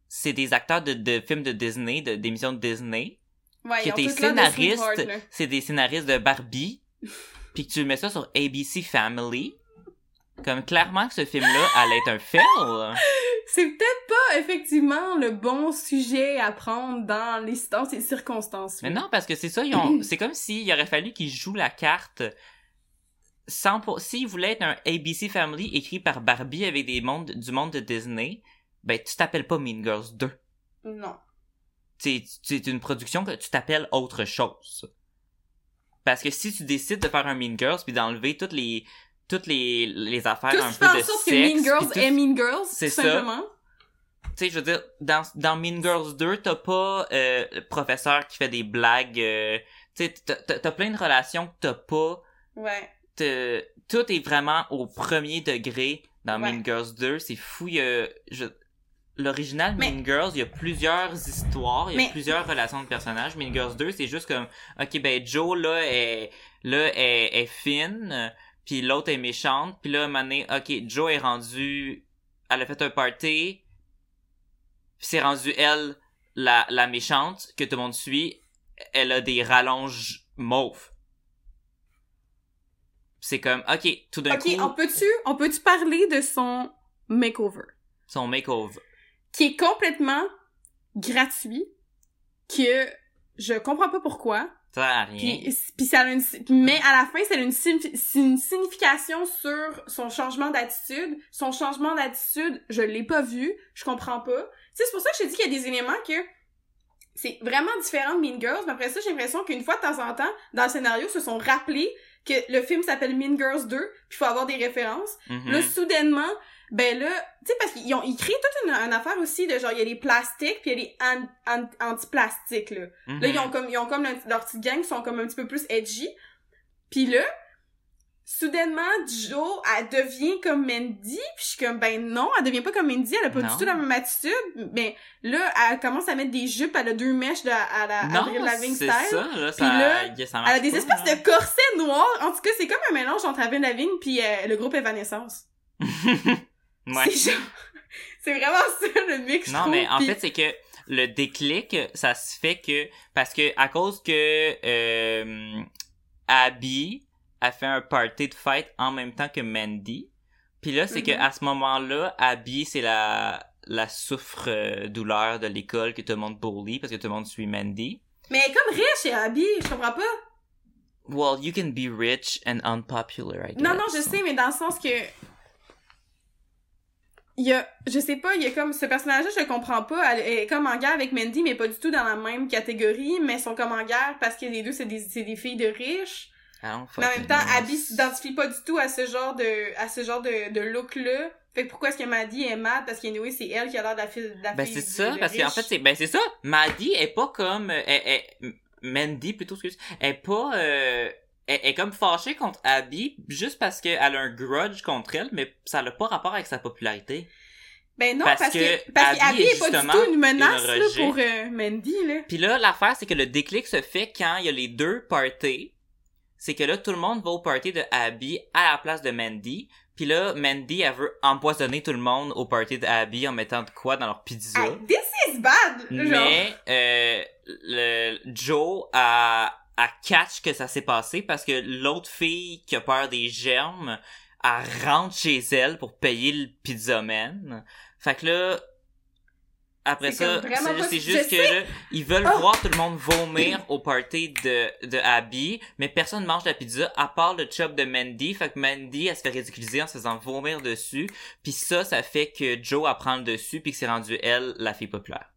c'est des acteurs de, de films de Disney, de d'émissions de Disney, Ouais, que ils ont tes tous l'air de scénaristes, c'est des scénaristes de Barbie, puis que tu mets ça sur ABC Family, comme clairement que ce film-là allait être un fail. C'est peut-être pas effectivement le bon sujet à prendre dans les ces circonstances. Mais non, parce que c'est ça, ils ont, c'est comme s'il aurait fallu qu'ils jouent la carte sans pour, s'ils voulaient être un ABC Family écrit par Barbie avec des mondes, du monde de Disney, ben, tu t'appelles pas Mean Girls 2. Non. C'est, c'est une production que tu t'appelles autre chose. Parce que si tu décides de faire un Mean Girls puis d'enlever toutes les, toutes les, les affaires Tout un peu de sexe. que Mean Girls tout- est Mean Girls, C'est ça. simplement. tu sais, je veux dire, dans, dans Mean Girls 2, t'as pas euh, le professeur qui fait des blagues. euh, tu sais, t'as- t'as t'as plein de relations que t'as pas. Ouais. T'as- Tout est vraiment au premier degré dans Ouais. Mean Girls 2. C'est fou. il y a- je- L'original Mais- Mean Girls, il y a plusieurs histoires, il y a Mais- plusieurs relations de personnages. Mean Girls 2, c'est juste comme, ok, ben Joe là est là est, est fine, puis l'autre est méchante, puis là, à un moment donné, ok, Joe est rendu, elle a fait un party, puis c'est rendu elle la, la méchante que tout le monde suit. Elle a des rallonges mauves. C'est comme, ok, tout d'un Ok, coup, on peut-tu, on peut-tu parler de son makeover? son makeover. Qui est complètement gratuit, que je comprends pas pourquoi. Ça à rien. Puis, puis ça a une, mais à la fin, a une, c'est une signification sur son changement d'attitude. Son changement d'attitude, je l'ai pas vu, je comprends pas. Tu sais, c'est pour ça que je te dis qu'il y a des éléments que c'est vraiment différent de Mean Girls, mais après ça, j'ai l'impression qu'une fois de temps en temps, dans le scénario, se sont rappelés que le film s'appelle Mean Girls 2, puis il faut avoir des références. Mhm. Là, soudainement, Ben là, tu sais, parce qu'ils ont, ils créent toute une, une affaire aussi de genre, il y a les plastiques puis il y a les an- an- anti-plastiques, là. Là, ils ont comme, ils ont comme leur, petite gang sont comme un petit peu plus edgy. Puis là, soudainement, Joe, elle devient comme Mandy, puis je suis comme, ben non, elle devient pas comme Mandy, elle a pas Non. du tout la même attitude, mais là, elle commence à mettre des jupes, elle a deux mèches de, à la Non, Avril Lavigne style. ça, là, Puis ça, là, y a- ça Elle a des pas, espèces là. de corsets noirs. En tout cas, c'est comme un mélange entre Avril Lavigne puis euh, le groupe Evanescence. Ouais. C'est genre... C'est vraiment ça, le mix, je Non, trouve. mais en fait, c'est que le déclic, ça se fait que parce que à cause que euh, Abby a fait un party de fête en même temps que Mandy. Puis là, c'est Mhm. que à ce moment-là, Abby, c'est la la souffre douleur de l'école que tout le monde bully parce que tout le monde suit Mandy. Mais elle est comme riche et Abby, je comprends pas. Well, you can be rich and unpopular, I guess. Non, non, je sais, mais dans le sens que... Il y a... Je sais pas, il y a comme... Ce personnage-là, je le comprends pas. Elle est comme en guerre avec Mandy, mais pas du tout dans la même catégorie. Mais ils sont comme en guerre parce que les deux, c'est des, c'est des filles de riches. Don't Mais en même temps, know. Abby s'identifie pas du tout à ce genre de, à ce genre de, de look-là. Fait que pourquoi est-ce que Maddie est mad? Parce qu'anyway, c'est elle qui a l'air de la fille, de la Ben fille c'est ça, de parce qu'en fait c'est ben c'est ça. Maddie est pas comme euh, elle- elle- Mandy plutôt excuse, elle est pas euh, elle elle est comme fâchée contre Abby juste parce qu'elle a un grudge contre elle, mais ça n'a pas rapport avec sa popularité. Ben non, parce parce, que que, parce Abby qu'Abby est est pas du tout une menace, une là, pour euh, Mandy, là. Puis là l'affaire c'est que le déclic se fait quand il y a les deux parties. C'est que là tout le monde va au party de Abby à la place de Mandy. Puis là Mandy elle veut empoisonner tout le monde au party de Abby en mettant de quoi dans leur pizza. Hey, this is bad! Genre. Mais euh, le Joe a, a catch que ça s'est passé parce que l'autre fille qui a peur des germes, elle rentre chez elle pour payer le pizzaman. Fait que là, après ça, c'est juste que là, ils veulent Oh. voir tout le monde vomir au party de, de Abby, mais personne mange la pizza à part le chop de Mandy. Fait que Mandy, elle se fait ridiculiser en se faisant vomir dessus. Puis ça, ça fait que Joe apprend le dessus puis que c'est rendu elle, la fille populaire.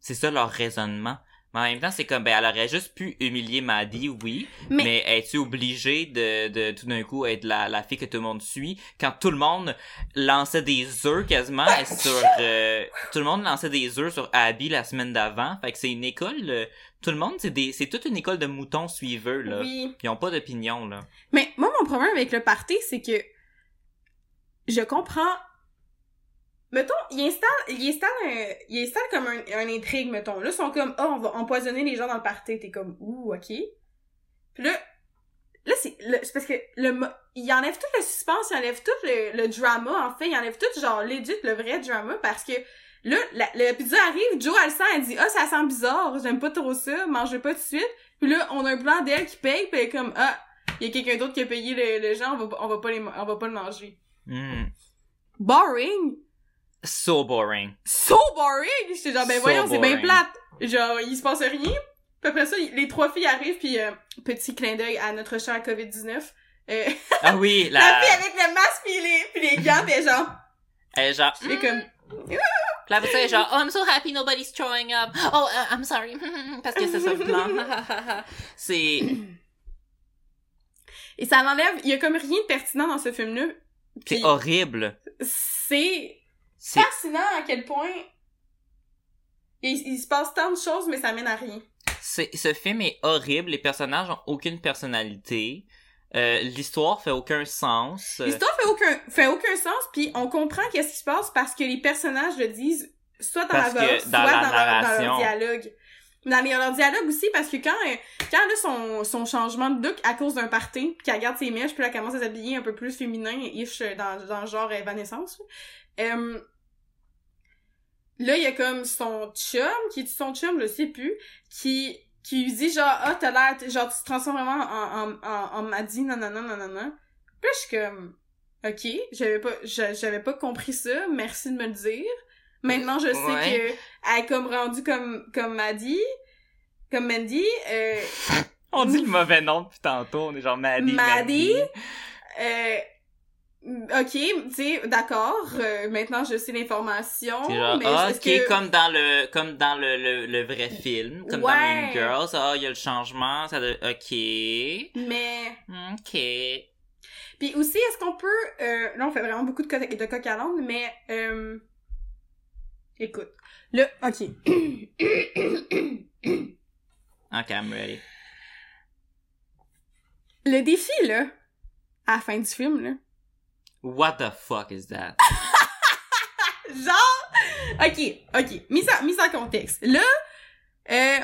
C'est ça leur raisonnement. Mais en même temps, c'est comme, ben, elle aurait juste pu humilier Maddie, oui. Mais- Mais, es-tu obligée de, de tout d'un coup être la, la fille que tout le monde suit? Quand tout le monde lançait des œufs quasiment sur, euh, tout le monde lançait des œufs sur Abby la semaine d'avant. Fait que c'est une école, euh, tout le monde, c'est des, c'est toute une école de moutons suiveux, là. Oui. Ils ont pas d'opinion, là. Mais moi, mon problème avec le party, c'est que je comprends. Mettons, il installe, il installe, un, il installe comme un, un intrigue, mettons. Là, ils sont comme, oh, on va empoisonner les gens dans le party. T'es comme, ouh, ok. Puis là, là, c'est, parce que le, mo- il enlève tout le suspense, il enlève tout le, le drama, en fait. Il enlève tout, genre, legit, le vrai drama, parce que là, la, le pizza arrive, Joe, elle le sent, elle dit, ah, ça sent bizarre, j'aime pas trop ça, mangez pas tout de suite. Puis là, on a un plan d'elle qui paye, puis elle est comme, ah, il y a quelqu'un d'autre qui a payé le, le genre, on va, on va pas les, on va pas le manger. Hmm. Boring! So boring. So boring! J'étais genre, ben So voyons, c'est bien plate. Genre, il se passe rien. Puis après ça, les trois filles arrivent, puis euh, petit clin d'œil à notre cher COVID-19. Euh, Ah oui, la... la, fille avec le masque pis les, pis les gants, est genre, elle genre, est comme, Puis après ça, elle est genre, oh, I'm so happy nobody's throwing up. Oh, uh, I'm sorry. Parce que c'est ça le plan. c'est, et ça l'enlève, il y a comme rien de pertinent dans ce film-là. c'est Puis horrible. c'est C'est, fascinant à quel point il, il se passe tant de choses, mais ça mène à rien. c'est, ce film est horrible. Les personnages ont aucune personnalité. Euh, l'histoire fait aucun sens. L'histoire fait aucun, fait aucun sens, puis on comprend qu'est-ce qui se passe parce que les personnages le disent soit dans Parce la voix, soit dans dans, la leur, dans leur narration. dialogue. Dans leur dialogue aussi, parce que quand, quand elle a son, son changement de look à cause d'un party, puis qu'elle garde ses mèches, puis là, elle commence à s'habiller un peu plus féminin, ish, dans, dans le genre Evanescence, là. Euh, là, il y a comme son chum, qui est son chum, je sais plus, qui, qui lui dit genre, ah, t'as l'air, genre, tu te transformes vraiment en, en, en, en non, non, non. Puis là, je suis comme, ok, j'avais pas, j'a- j'avais pas compris ça, merci de me le dire. Maintenant, je sais Ouais. que elle est comme rendue comme, comme Maddie, comme Mandy, euh, On dit le mauvais nom depuis tantôt. On est genre Maddie. Maddie. euh, ok, tu sais, d'accord, euh, maintenant je sais l'information, C'est genre, mais ah, ok, que... comme dans le, comme dans le, le, le vrai film, comme dans. Mean Girls, ah, il y a le changement, ça de, ok, Mais... ok. Puis aussi, est-ce qu'on peut... Euh, là, on fait vraiment beaucoup de, co de coq à l'âne, mais... Euh, écoute. Le... OK. Ok, I'm ready. Le défi, là, à la fin du film, là, What the fuck is that? Genre, ok, ok, mise en, mise en contexte. Là, euh,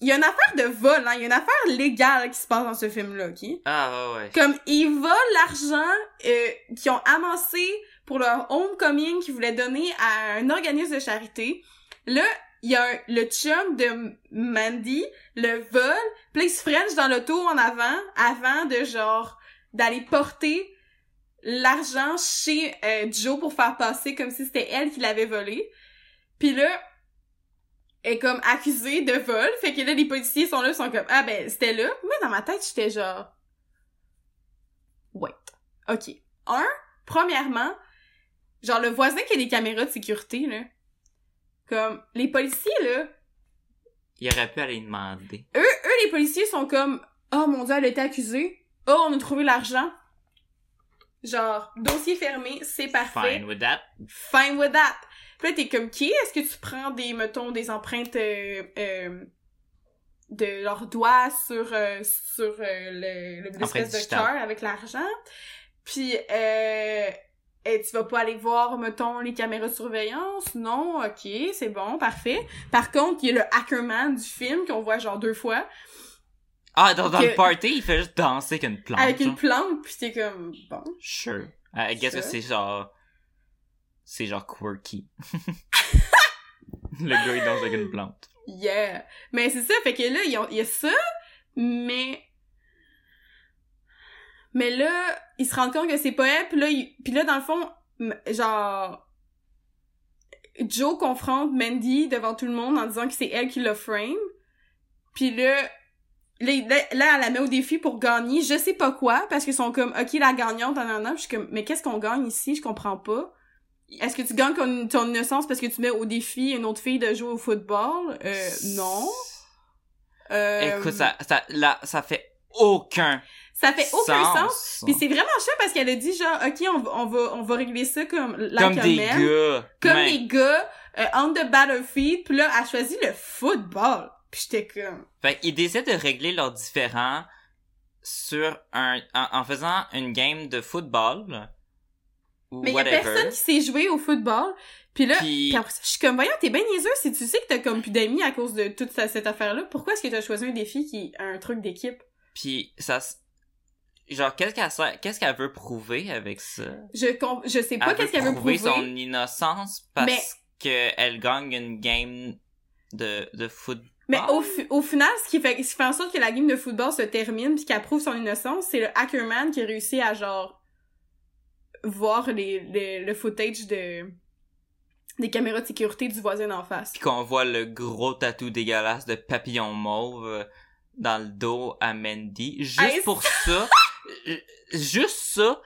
il y a une affaire de vol, hein, il y a une affaire légale qui se passe dans ce film-là, ok? Ah ouais ouais. Comme, ils volent l'argent euh, qu'ils ont amassé pour leur homecoming qu'ils voulaient donner à un organisme de charité. Là, il y a un- le chum de Mandy, le vol, se French dans l'auto en avant, avant de, genre, d'aller porter l'argent chez euh, Joe pour faire passer comme si c'était elle qui l'avait volé. Puis là, elle est comme accusée de vol. Fait que là, les policiers sont là, sont comme, ah ben, c'était là. Moi, dans ma tête, j'étais genre, wait. OK. Un, premièrement, genre le voisin qui a des caméras de sécurité, là, comme, les policiers, là, Il aurait pu aller demander. eux, eux, les policiers sont comme, oh mon dieu, elle a été accusée. Oh, on a trouvé l'argent. Genre, dossier fermé, c'est parfait. Fine with that. Fine with that. Puis là, t'es comme, qui est-ce que tu prends des, mettons, des empreintes euh, euh, de leurs doigts sur, euh, sur euh, le, le l'espèce de cœur avec l'argent? Puis, euh, et tu vas pas aller voir, mettons, les caméras de surveillance? Non, ok, c'est bon, parfait. Par contre, il y a le Hackerman du film qu'on voit genre deux fois, Ah, dans, dans Que- le party, il fait juste danser avec une plante. avec une plante, puis t'es comme, bon. Sure. I guess que c'est genre... C'est genre quirky. le gars, il danse avec une plante. Yeah! Mais c'est ça, fait que là, il y a, il y a ça, mais... Mais là, il se rend compte que c'est pas elle, puis là, il- puis là, dans le fond, genre... Joe confronte Mandy devant tout le monde en disant que c'est elle qui l'a frame. Puis là, là, elle la met au défi pour gagner, je sais pas quoi, parce qu'ils sont comme, OK, la gagnante, en en je suis comme, mais qu'est-ce qu'on gagne ici? Je comprends pas. Est-ce que tu gagnes ton, ton innocence parce que tu mets au défi une autre fille de jouer au football? Euh, non. Euh, Écoute, ça, ça, là, ça fait aucun ça fait aucun sens. sens. Puis c'est vraiment chiant parce qu'elle a dit genre, OK, on va, on va, on va régler ça comme like Comme des gars. Comme les gars, euh, on the battlefield. Puis là, elle a choisi le football. Puis j'étais comme... Fait qu'ils décident de régler leurs différends sur un, en, en faisant une game de football. Ou Mais il y a personne qui sait jouer au football. Puis là, Puis- puis après ça, je suis comme, voyons, t'es bien niaiseux si tu sais que t'as comme plus d'amis à cause de toute cette affaire-là. Pourquoi est-ce que t'as choisi un défi qui est un truc d'équipe? Puis ça, genre qu'est-ce qu'elle qu'est-ce qu'elle veut prouver avec ça? Je, com- je sais pas qu'est-ce qu'elle veut prouver. son innocence parce Mais- que elle gagne une game de de football. Mais au, au final, ce qui, fait, ce qui fait en sorte que la game de football se termine puis qu'elle prouve son innocence, c'est le hackerman qui a réussi à genre voir les, les- le footage de des caméras de sécurité du voisin d'en face. Puis qu'on voit le gros tatou dégueulasse de papillon mauve euh, dans le dos à Mandy. Juste Hey, pour ça, juste ça,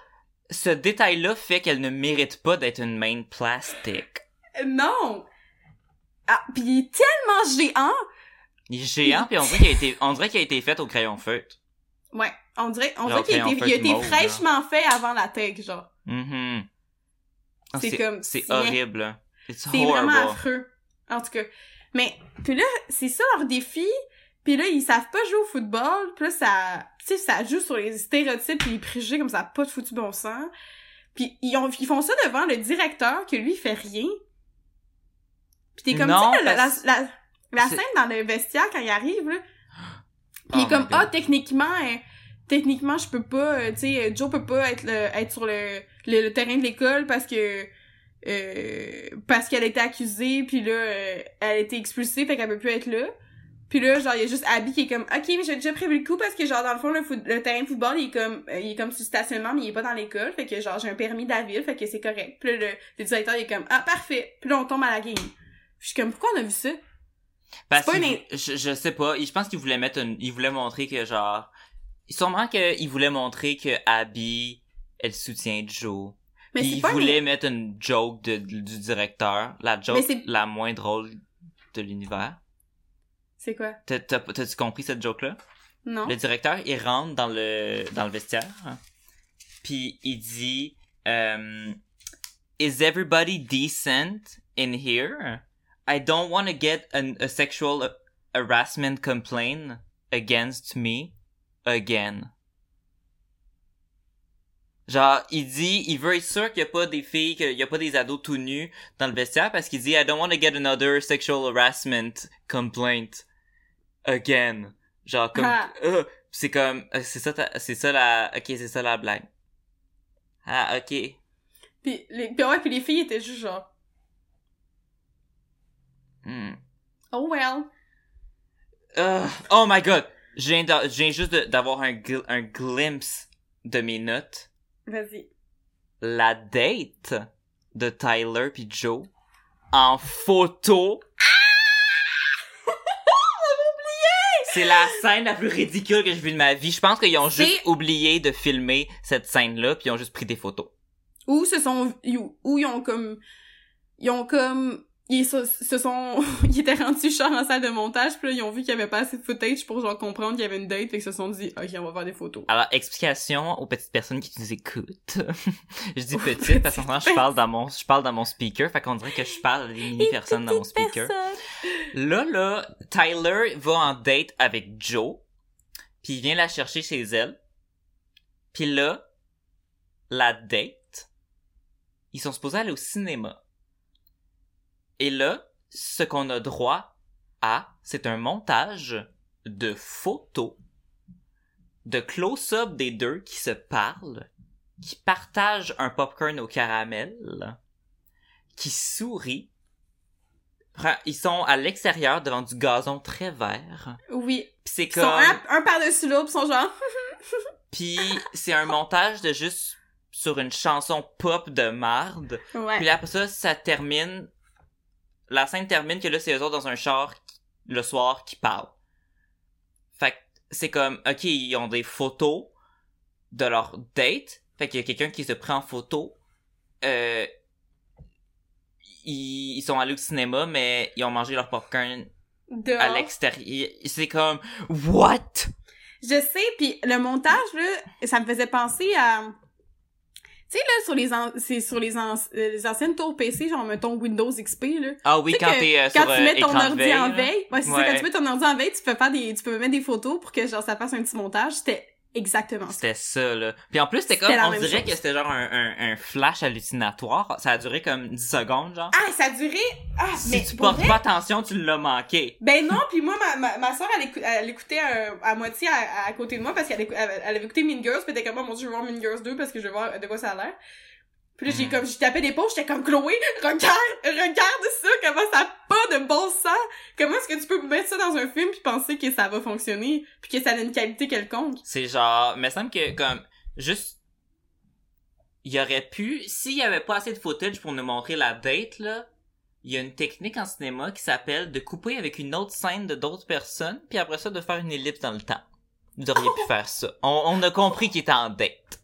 ce détail-là fait qu'elle ne mérite pas d'être une main plastique. Non! Ah, pis il est tellement géant! Il est géant, puis on dirait qu'il a été, on dirait qu'il a été fait au crayon feutre. Ouais, on dirait, on dirait qu'il a été, il a été mauve, fraîchement fait avant la tech, genre. Mhm. Ah, C'est comme- c'est c'est- horrible. hein. C'est vraiment affreux. En tout cas. Mais, puis là, c'est ça leur défi. Puis là, ils savent pas jouer au football. Puis là, ça, tu sais, ça joue sur les stéréotypes et les préjugés comme ça a pas de foutu bon sens. Puis ils, ont, ils font ça devant le directeur que lui, il fait rien. Puis t'es comme, Non, tu sais, la, la, parce- la, la scène dans le vestiaire quand il arrive, là. Puis il Oh est comme, ah, techniquement, euh, techniquement, je peux pas, euh, tu sais, Joe peut pas être, le, être sur le, le, le terrain de l'école parce que, euh, parce qu'elle a été accusée, puis là, euh, elle a été expulsée, fait qu'elle peut plus être là. Puis là, genre, il y a juste Abby qui est comme, ok, mais j'ai déjà prévu le coup parce que, genre, dans le fond, le, foot- le terrain de football, il est comme, euh, il est comme sur le stationnement, mais il est pas dans l'école, fait que, genre, j'ai un permis de la ville, fait que c'est correct. Puis là, le, le directeur, il est comme, ah, parfait. Puis là, on tombe à la game. Je suis comme, pourquoi on a vu ça? Parce une- vou- je, je sais pas, je pense qu'il voulait mettre une, il voulait montrer que genre, sûrement qu'il voulait montrer que Abby, elle soutient Joe. Mais il pas une- voulait mettre une joke de, du directeur, la joke la moins drôle de l'univers. C'est quoi? T'as- t'as- T'as-tu compris cette joke-là? Non? Le directeur, il rentre dans le, dans le vestiaire, hein, puis il dit um, Is everybody decent in here? I don't want to get an, a sexual harassment complaint against me again. Genre, il dit, il veut être sûr qu'il y a pas des filles, qu'il y a pas des ados tout nus dans le vestiaire parce qu'il dit, I don't want to get another sexual harassment complaint again. Genre, comme, Ah. euh, c'est comme, euh, c'est ça, c'est ça la, ok, c'est ça la blague. Ah, ok. Puis, les, puis ouais, puis les filles étaient juste genre, Hmm. oh well. Ugh. oh my god! Je viens, d'a- je viens juste d'avoir un, gl- un glimpse de mes notes. Vas-y. La date de Tyler puis Joe en photo. C'est la scène la plus ridicule que j'ai vue de ma vie. Je pense qu'ils ont juste oublié de filmer cette scène-là puis ils ont juste pris des photos. Ou se sont, ou ils ont comme, ils ont comme, ils se, se sont, ils étaient rendus genre en salle de montage, puis là, ils ont vu qu'il y avait pas assez de footage pour genre comprendre qu'il y avait une date, fait qu'ils se sont dit, ok, on va faire des photos. Alors, explication aux petites personnes qui nous écoutent. je dis petites parce que moment, je parle dans mon, je parle dans mon speaker, fait qu'on dirait que je parle à des mini personnes dans mon speaker. Là, là, Tyler va en date avec Joe, puis il vient la chercher chez elle. Puis là, la date, ils sont supposés aller au cinéma. Et là, ce qu'on a droit à, c'est un montage de photos, de close-up des deux qui se parlent, qui partagent un popcorn au caramel, qui sourient, Ils sont à l'extérieur devant du gazon très vert. Oui. C'est Ils sont comme un, un par-dessus l'autre, sont genre, puis c'est un montage de juste sur une chanson pop de marde. ouais. Puis là, après ça, ça termine la scène termine que là c'est eux autres dans un char le soir qui parlent. Fait que c'est comme OK, ils ont des photos de leur date. Fait qu'il y a quelqu'un qui se prend en photo. Euh, ils, ils sont allés au cinéma, mais ils ont mangé leur popcorn à l'extérieur. C'est comme What? Je sais, puis le montage, là, ça me faisait penser à... Tu sais, là, sur les, an- c'est sur les, an- euh, les anciennes tours PC, genre, mettons, Windows XP, là. Ah oui, quand que t'es euh, quand sur tu euh, mets ton écran de ordi veille, en veille, ouais, c'est ça, quand tu mets ton ordi en veille, tu peux faire des, tu peux mettre des photos pour que, genre, ça fasse un petit montage. C'était exactement. C'était ça, là. Puis en plus, c'était comme, on dirait chose. que c'était genre un, un, un flash hallucinatoire. Ça a duré comme 10 secondes, genre. Ah, ça a duré... Ah, mais si tu pour portes vrai, pas attention, tu l'as manqué. Ben non, puis moi, ma, ma, ma soeur, elle, écou- elle écoutait euh, à moitié à, à côté de moi parce qu'elle elle, elle avait écouté Mean Girls, puis elle était comme, oh mon dieu, je vais voir Mean Girls 2 parce que je veux voir de quoi ça a l'air. Puis là, j'ai Mhm. comme, j'ai tapé des pauses, j'étais comme, Chloé, regarde, regarde ça, comment ça a pas de bon sens. Comment est-ce que tu peux mettre ça dans un film puis penser que ça va fonctionner puis que ça a une qualité quelconque? C'est genre, mais ça me semble que, comme, juste, il y aurait pu, s'il y avait pas assez de footage pour nous montrer la date, là, il y a une technique en cinéma qui s'appelle de couper avec une autre scène de d'autres personnes, puis après ça, de faire une ellipse dans le temps. Vous auriez pu faire ça. On, on a compris qu'il était en date.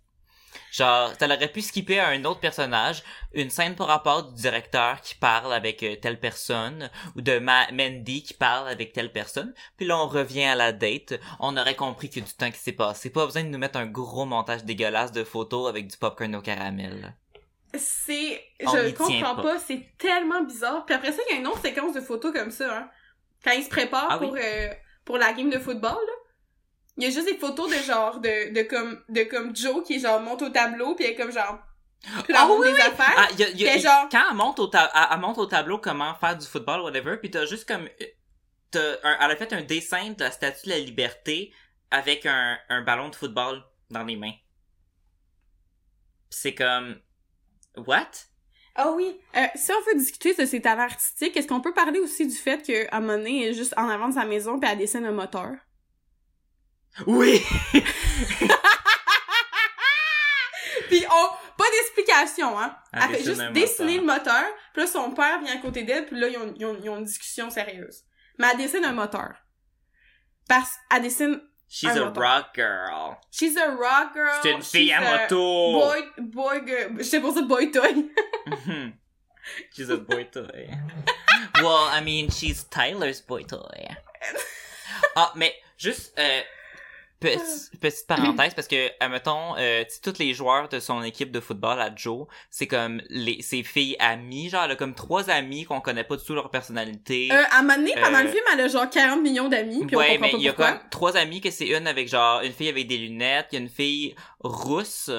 Genre, ça aurait pu skipper à un autre personnage, une scène par rapport du directeur qui parle avec euh, telle personne, ou de Ma- Mandy qui parle avec telle personne, puis là on revient à la date, on aurait compris qu'il y a du temps qui s'est passé. Pas besoin de nous mettre un gros montage dégueulasse de photos avec du popcorn au caramel. C'est, je y tient comprends pas. pas, c'est tellement bizarre. Puis après ça, il y a une autre séquence de photos comme ça, hein. Quand ils se préparent Ah oui? pour, euh, pour la game de football, là. Il y a juste des photos de genre, de, de comme, de comme Joe qui genre monte au tableau pis elle est comme genre, puis Ah oui, des affaires. Ah, y a- y a- Puis genre- quand elle monte, au ta- elle, elle monte au tableau comment faire du football, whatever, puis t'as juste comme... euh, t'as un- elle a fait un dessin de la Statue de la Liberté avec un, un ballon de football dans les mains. Pis C'est comme... What? Ah oui. Euh, si on veut discuter de ses talents artistiques, est-ce qu'on peut parler aussi du fait qu'à un moment donné, elle est juste en avant de sa maison pis elle dessine un moteur? Oui! Pis on, pas d'explication, hein. Elle fait juste dessiner le moteur, puis là, son père vient à côté d'elle, puis là, ils ont, ils, ont, ils ont une discussion sérieuse. Mais elle dessine un moteur. Parce qu'elle dessine... She's Un a moteur. rock girl. She's a rock girl. C'est une fille she's à a moto! Boy, boy girl. J'étais pour ça boy toy. Mhm. she's a boy toy. well, I mean, she's Tyler's boy toy. Ah, mais juste, euh, Petit- petite parenthèse parce que admettons euh, tous les joueurs de son équipe de football à Joe c'est comme les ses filles amies genre elle a comme trois amies qu'on connaît pas du tout leur personnalité. Euh, à un moment donné, pendant Euh, le film, elle a genre 40 millions d'amis, puis ouais on comprend mais pas il y a comme trois amies que c'est une avec genre une fille avec des lunettes il y a une fille rousse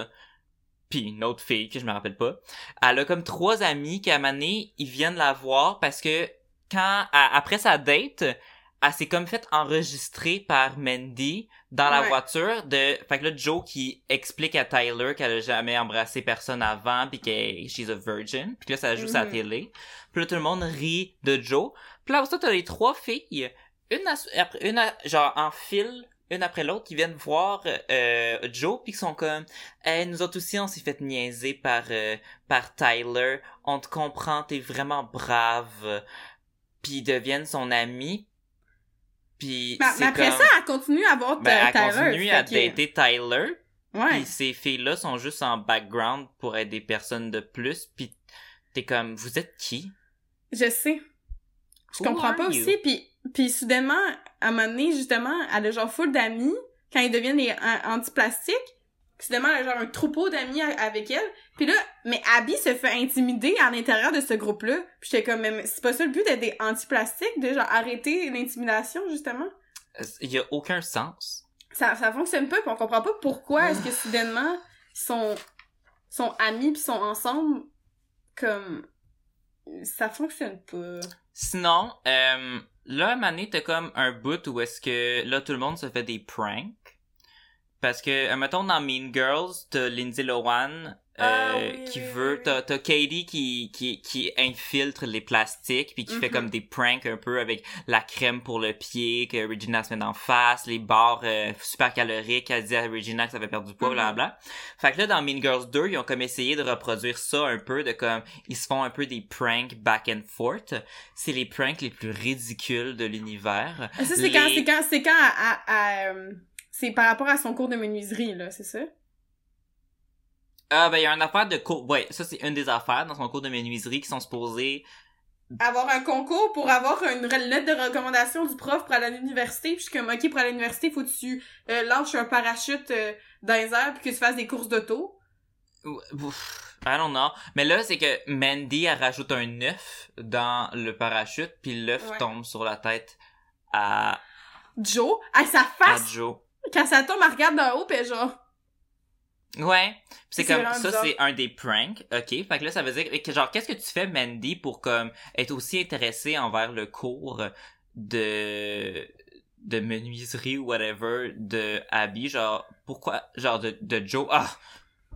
puis une autre fille que je me rappelle pas. Elle a comme trois amis qui à un moment donné, ils viennent la voir parce que quand à- après sa date elle s'est comme fait enregistrer par Mandy dans la Ouais. voiture de fait que là Joe qui explique à Tyler qu'elle a jamais embrassé personne avant puis qu'elle she's a virgin puis là ça joue la Mhm. télé. Puis là tout le monde rit de Joe. Puis là ça t'as les trois filles une après une à- genre en fil une après l'autre qui viennent voir euh, Joe puis qui sont comme Eh, nous autres aussi on s'est fait niaiser par euh, par Tyler. On te comprend t'es vraiment brave puis ils deviennent son ami puis Mais, c'est mais après comme- ça, elle continue à voir ben, elle Tyler. continue à dater Tyler Ouais. puis ces filles-là sont juste en background pour être des personnes de plus puis t'es comme vous êtes qui? Je sais. Je Who comprends pas you? aussi. Puis, puis soudainement, à un moment donné, justement, elle a genre full d'amis quand ils deviennent des an- anti-plastiques. Puis soudainement, elle a genre un troupeau d'amis avec elle. Puis là, mais Abby se fait intimider à l'intérieur de ce groupe-là. Puis j'étais comme, mais c'est pas ça le but d'être des anti-plastiques, de genre arrêter l'intimidation, justement? il y a aucun sens Ça, ça fonctionne pas, puis on comprend pas pourquoi est-ce que soudainement, ils sont, sont amis puis sont ensemble, comme... Ça fonctionne pas. Sinon, euh, là, Mané, t'as comme un bout où est-ce que là, tout le monde se fait des pranks. Parce que, euh, mettons, dans Mean Girls, t'as Lindsay Lohan euh, Ah oui, qui oui, veut... T'as, t'as Katie qui, qui, qui infiltre les plastiques, puis qui fait Mhm. comme des pranks un peu avec la crème pour le pied que Regina se met en face, les barres euh, super caloriques, elle dit à Regina que ça avait perdu du poids, Mhm. blablabla. Fait que là, dans Mean Girls 2, ils ont comme essayé de reproduire ça un peu, de comme, ils se font un peu des pranks back and forth. C'est les pranks les plus ridicules de l'univers. Ah, Ça, c'est Les- quand, c'est quand, c'est quand, à, à- à, euh, c'est par rapport à son cours de menuiserie, là, c'est ça? Ah, ben, il y a une affaire de cours, ouais, ça c'est une des affaires dans son cours de menuiserie qui sont supposés, Avoir un concours pour avoir une re- lettre de recommandation du prof pour aller à l'université, puis je suis comme, ok, pour aller à l'université, faut que tu euh, lâches un parachute euh, dans les airs puis que tu fasses des courses d'auto. Ouf, I don't know. Mais là, c'est que Mandy, elle rajoute un œuf dans le parachute, puis l'œuf Ouais. tombe sur la tête à, Joe, à sa à face, Joe. Quand ça tombe, elle regarde d'en haut, pis genre, Ouais. C'est comme ça, c'est un des pranks, ok. Fait que là, ça veut dire que genre, qu'est-ce que tu fais, Mandy, pour comme être aussi intéressée envers le cours de de menuiserie ou whatever de Abby, genre pourquoi, genre de de Joe, ah,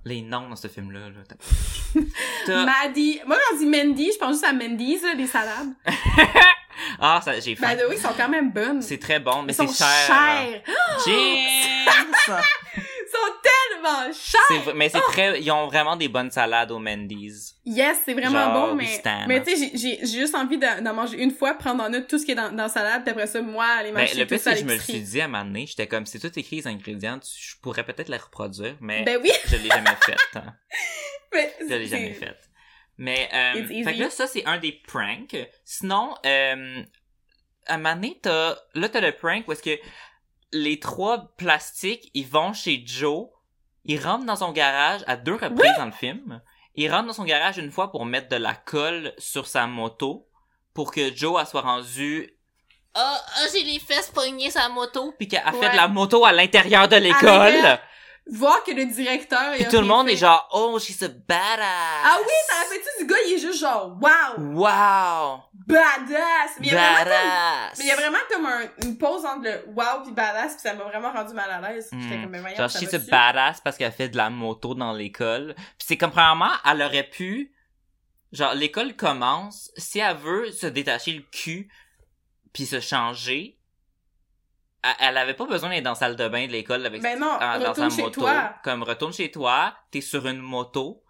les noms dans ce film-là, là. t'as- T'as- Maddie. Moi, quand on dit Mandy, je pense juste à Mandy's, là, des salades. ah, ça, j'ai faim. Ben, oui, ils sont quand même bonnes. C'est très bon, mais c'est cher. chers. James! Ils sont tellement chers! Mais c'est très, ils ont vraiment des bonnes salades au Mendy's. Yes, c'est vraiment Genre, bon, mais, mais tu sais, j'ai- juste envie d'en manger une fois, prendre en note tout ce qui est dans, dans la salade, puis après ça, moi, aller Ben, m'acheter le tout ça c'est à que je me le suis dit à un moment donné, j'étais comme, c'est tout écrit les ingrédients, je pourrais peut-être les reproduire, mais Ben oui, je l'ai jamais fait. hein. mais Je l'ai jamais fait. Mais, euh, fait que là, ça, c'est un des pranks. Sinon, euh, à un moment donné, t'as, là, t'as le prank où est-ce que les trois plastiques, ils vont chez Joe, ils rentrent dans son garage à deux reprises dans le film. Ils rentrent dans son garage une fois pour mettre de la colle sur sa moto, pour que Joe, elle soit rendue ah, ah, j'ai les fesses pognées sa moto, puis qu'elle a fait de la moto à l'intérieur de l'école. Voir que le directeur... Puis a tout le monde fait. est genre, oh, she's a badass. Ah oui, ça fait-tu du gars, il est juste genre, wow, Wow! badass! Mais il y a vraiment comme, Badass! mais il y a vraiment comme un- une pause entre le wow pis badass, pis ça m'a vraiment rendu mal à l'aise. J'étais Hmm. comme, mais Genre, she's a badass parce qu'elle fait de la moto dans l'école. Puis c'est comme, premièrement, elle aurait pu... Genre, l'école commence, si elle veut se détacher le cul puis se changer, elle- avait pas besoin d'être dans la salle de bain de l'école avec Ben non, en- dans sa moto. toi. Comme retourne chez toi, t'es sur une moto.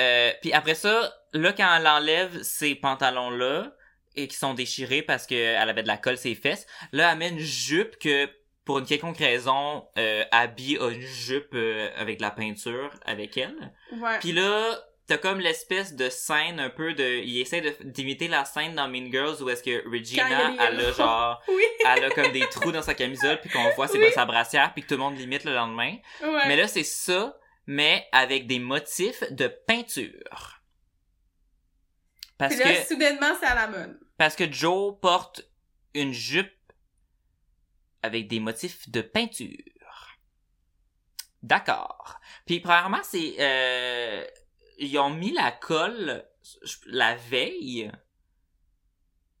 Euh, puis après ça, là quand elle enlève ces pantalons là et qui sont déchirés parce que elle avait de la colle ses fesses, là elle met une jupe que pour une quelconque raison, euh, Abby a une jupe euh, avec de la peinture avec elle. Ouais. Puis là, t'as comme l'espèce de scène un peu de, il essaie d'imiter la scène dans Mean Girls où est-ce que Regina, a les elle a genre, Oui. elle a comme des trous dans sa camisole puis qu'on voit c'est Oui. pas sa brassière puis que tout le monde l'imite le lendemain. Ouais. Mais là, c'est ça, mais avec des motifs de peinture. Parce Puis là, que, soudainement, c'est à la mode. parce que Joe porte une jupe avec des motifs de peinture. D'accord. Puis premièrement, c'est euh, ils ont mis la colle la veille.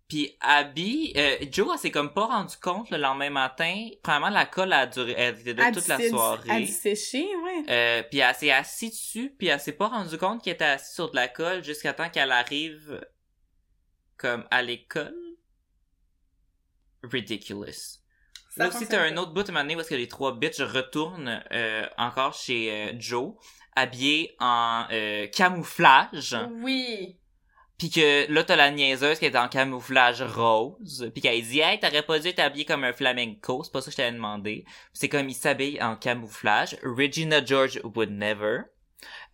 Puis Abby, euh, Joe, elle s'est comme pas rendu compte le lendemain matin. Premièrement, la colle a duré, elle était Elle toute la soirée. Elle sécher, ouais. Euh, puis elle s'est assise dessus, puis elle s'est pas rendu compte qu'elle était assise sur de la colle jusqu'à temps qu'elle arrive comme à l'école. Ridiculous. Ça Là aussi, t'as un autre bout de année où est-ce que les trois bitches retournent euh, encore chez euh, Joe, habillés en euh, camouflage. Oui. Puis que là, t'as la niaiseuse qui est en camouflage rose. Puis qu'elle dit « Hey, t'aurais pas dû être habillé comme un flamenco. » C'est pas ça que je t'avais demandé. C'est comme il s'habille en camouflage. Regina George would never.